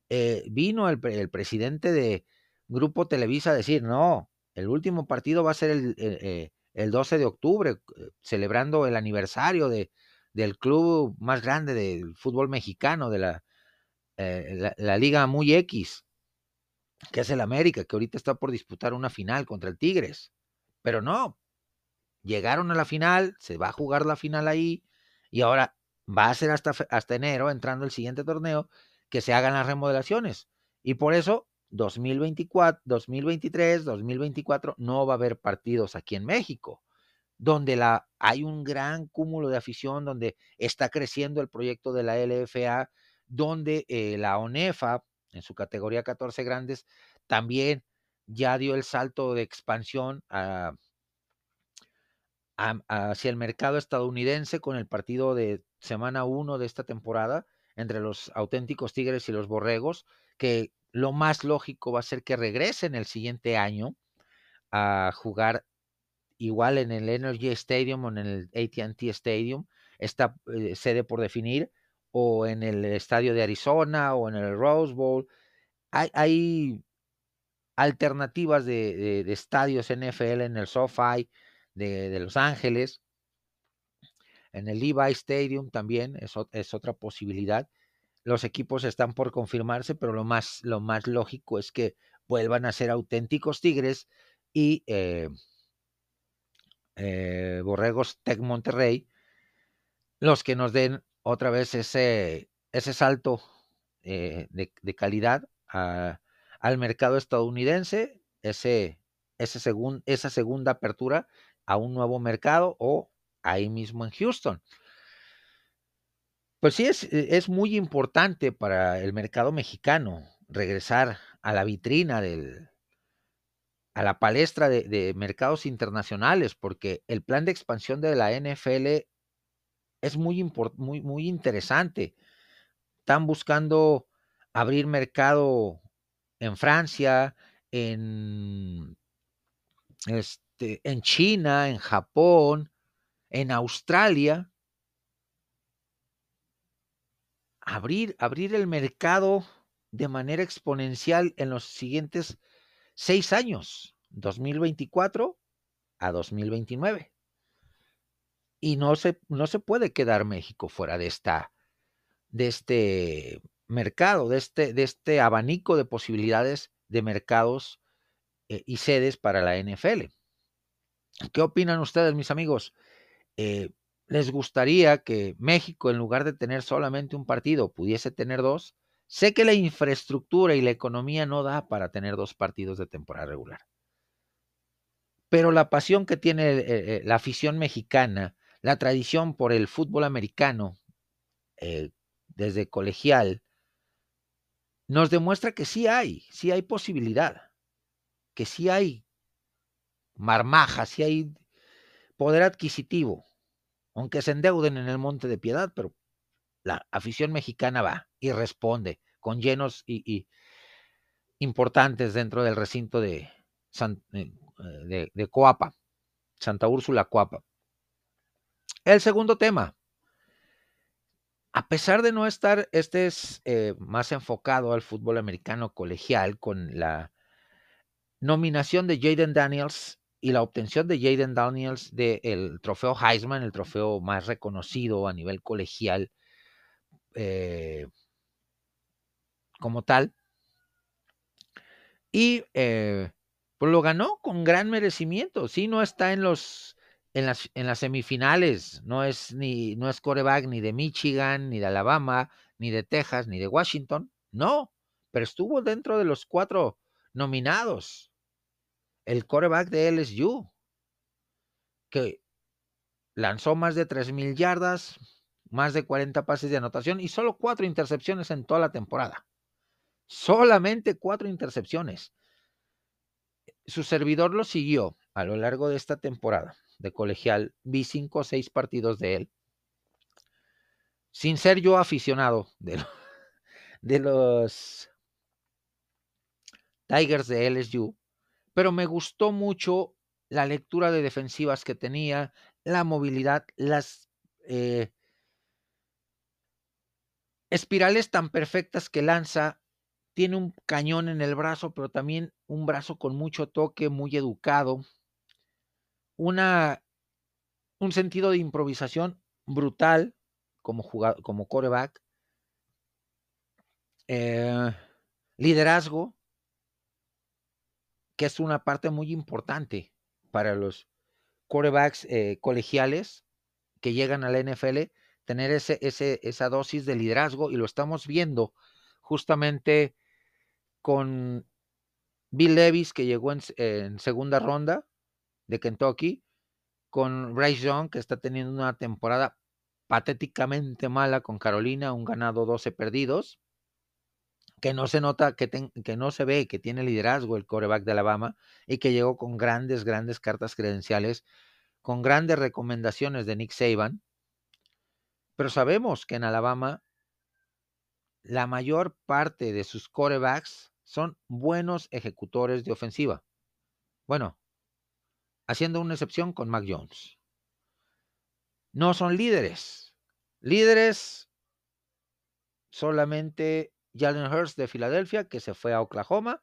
Eh, vino el, presidente de Grupo Televisa a decir, no, el último partido va a ser el, eh, el 12 de octubre, eh, celebrando el aniversario de, del club más grande del fútbol mexicano, de la, la, la, Liga Muy X, que es el América, que ahorita está por disputar una final contra el Tigres. Pero no, llegaron a la final, se va a jugar la final ahí y ahora va a ser hasta, hasta enero, entrando el siguiente torneo, que se hagan las remodelaciones. Y por eso 2024, 2023, 2024 no va a haber partidos aquí en México, donde la, hay un gran cúmulo de afición, donde está creciendo el proyecto de la LFA, donde eh, la ONEFA, en su categoría 14 grandes, también ya dio el salto de expansión a, hacia el mercado estadounidense con el partido de semana 1 de esta temporada entre los auténticos Tigres y los Borregos, que lo más lógico va a ser que regresen el siguiente año a jugar igual en el Energy Stadium o en el ATT Stadium, esta eh, sede por definir, o en el estadio de Arizona o en el Rose Bowl. Hay, alternativas de, estadios NFL en el SoFi de, Los Ángeles, en el Levi Stadium también es, es, otra posibilidad. Los equipos están por confirmarse, pero lo más, lo más lógico es que vuelvan a ser auténticos Tigres y eh, eh, Borregos Tech Monterrey los que nos den otra vez ese, ese salto eh, de, calidad al mercado estadounidense, ese, ese esa segunda apertura a un nuevo mercado o ahí mismo en Houston. Pues sí, es, es muy importante para el mercado mexicano regresar a la vitrina del, a la palestra de, mercados internacionales, porque el plan de expansión de la NFL es muy, muy, muy interesante. Están buscando abrir mercado en Francia, en, este, en China, en Japón, en Australia. Abrir, abrir el mercado de manera exponencial en los siguientes seis años, 2024 a 2029. Y no se, no se puede quedar México fuera de, esta, de este mercado, de este, de este abanico de posibilidades de mercados eh, y sedes para la NFL. ¿Qué opinan ustedes, mis amigos? Eh, ¿Les gustaría que México, en lugar de tener solamente un partido, pudiese tener dos? Sé que la infraestructura y la economía no da para tener dos partidos de temporada regular. Pero la pasión que tiene eh, la afición mexicana la tradición por el fútbol americano eh, desde colegial nos demuestra que sí hay, sí hay posibilidad, que sí hay marmaja, sí hay poder adquisitivo, aunque se endeuden en el Monte de Piedad, pero la afición mexicana va y responde con llenos y, importantes dentro del recinto de, eh, de, de Coapa, Santa Úrsula Coapa. El segundo tema. A pesar de no estar, este es eh, más enfocado al fútbol americano colegial con la nominación de Jaden Daniels y la obtención de Jaden Daniels del trofeo Heisman, el trofeo más reconocido a nivel colegial eh, como tal. Y eh, pues lo ganó con gran merecimiento. Sí, no está en los en las, en las semifinales no es ni no es coreback ni de Michigan, ni de Alabama, ni de Texas, ni de Washington, no, pero estuvo dentro de los cuatro nominados. El coreback de LSU, que lanzó más de 3.000 yardas, más de 40 pases de anotación y solo cuatro intercepciones en toda la temporada. Solamente cuatro intercepciones. Su servidor lo siguió a lo largo de esta temporada de colegial, vi cinco o seis partidos de él. Sin ser yo aficionado de, de los Tigers de LSU, pero me gustó mucho la lectura de defensivas que tenía, la movilidad, las eh, espirales tan perfectas que lanza. Tiene un cañón en el brazo, pero también un brazo con mucho toque, muy educado una, un sentido de improvisación brutal como, jugador, como coreback, eh, liderazgo, que es una parte muy importante para los quarterbacks eh, colegiales que llegan a la NFL, tener ese, ese, esa dosis de liderazgo y lo estamos viendo justamente con Bill Levis, que llegó en, segunda ronda de Kentucky, con Bryce Young, que está teniendo una temporada patéticamente mala con Carolina, un ganado, 12 perdidos, que no se nota, que, que no se ve que tiene liderazgo el coreback de Alabama y que llegó con grandes, grandes cartas credenciales, con grandes recomendaciones de Nick Saban. Pero sabemos que en Alabama la mayor parte de sus corebacks son buenos ejecutores de ofensiva. Bueno, haciendo una excepción con Mac Jones. No son líderes. Líderes solamente Jalen Hurst de Filadelfia, que se fue a Oklahoma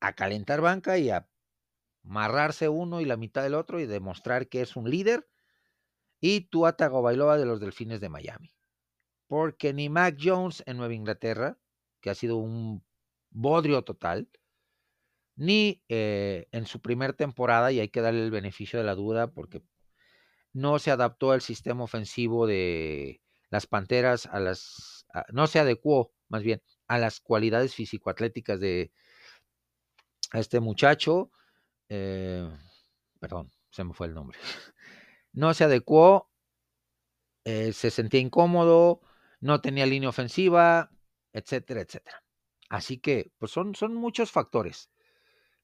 a calentar banca y a amarrarse uno y la mitad del otro y demostrar que es un líder. Y Tua Tagovailoa de los Delfines de Miami. Porque ni Mac Jones en Nueva Inglaterra, que ha sido un bodrio total, ni eh, en su primer temporada, y hay que darle el beneficio de la duda porque no se adaptó al sistema ofensivo de las Panteras, a las, no se adecuó más bien a las cualidades físico-atléticas de este muchacho. Eh, perdón, se me fue el nombre. No se adecuó, eh, se sentía incómodo, no tenía línea ofensiva, etcétera, etcétera. Así que, pues son, son muchos factores.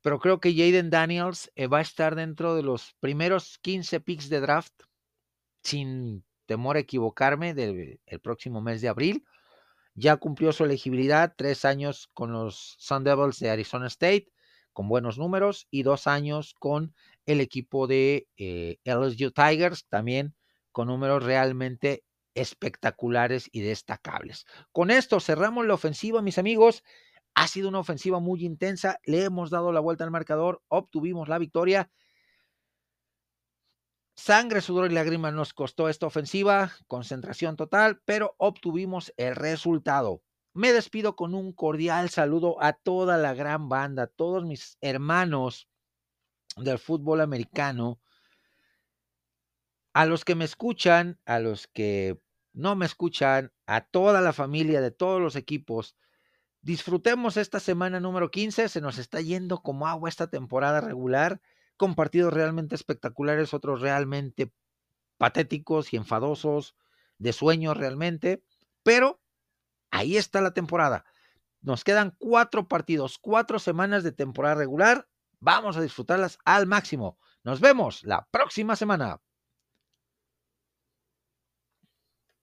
Pero creo que Jaden Daniels eh, va a estar dentro de los primeros 15 picks de draft, sin temor a equivocarme, del el próximo mes de abril. Ya cumplió su elegibilidad, tres años con los Sun Devils de Arizona State, con buenos números, y dos años con el equipo de eh, LSU Tigers, también con números realmente espectaculares y destacables. Con esto cerramos la ofensiva, mis amigos. Ha sido una ofensiva muy intensa, le hemos dado la vuelta al marcador, obtuvimos la victoria Sangre, sudor y lágrimas nos costó esta ofensiva, concentración total, pero obtuvimos el resultado. Me despido con un cordial saludo a toda la gran banda, a todos mis hermanos del fútbol americano, a los que me escuchan, a los que no me escuchan, a toda la familia de todos los equipos. Disfrutemos esta semana número 15, se nos está yendo como agua esta temporada regular con partidos realmente espectaculares, otros realmente patéticos y enfadosos, de sueño realmente, pero ahí está la temporada. Nos quedan cuatro partidos, cuatro semanas de temporada regular. Vamos a disfrutarlas al máximo. Nos vemos la próxima semana.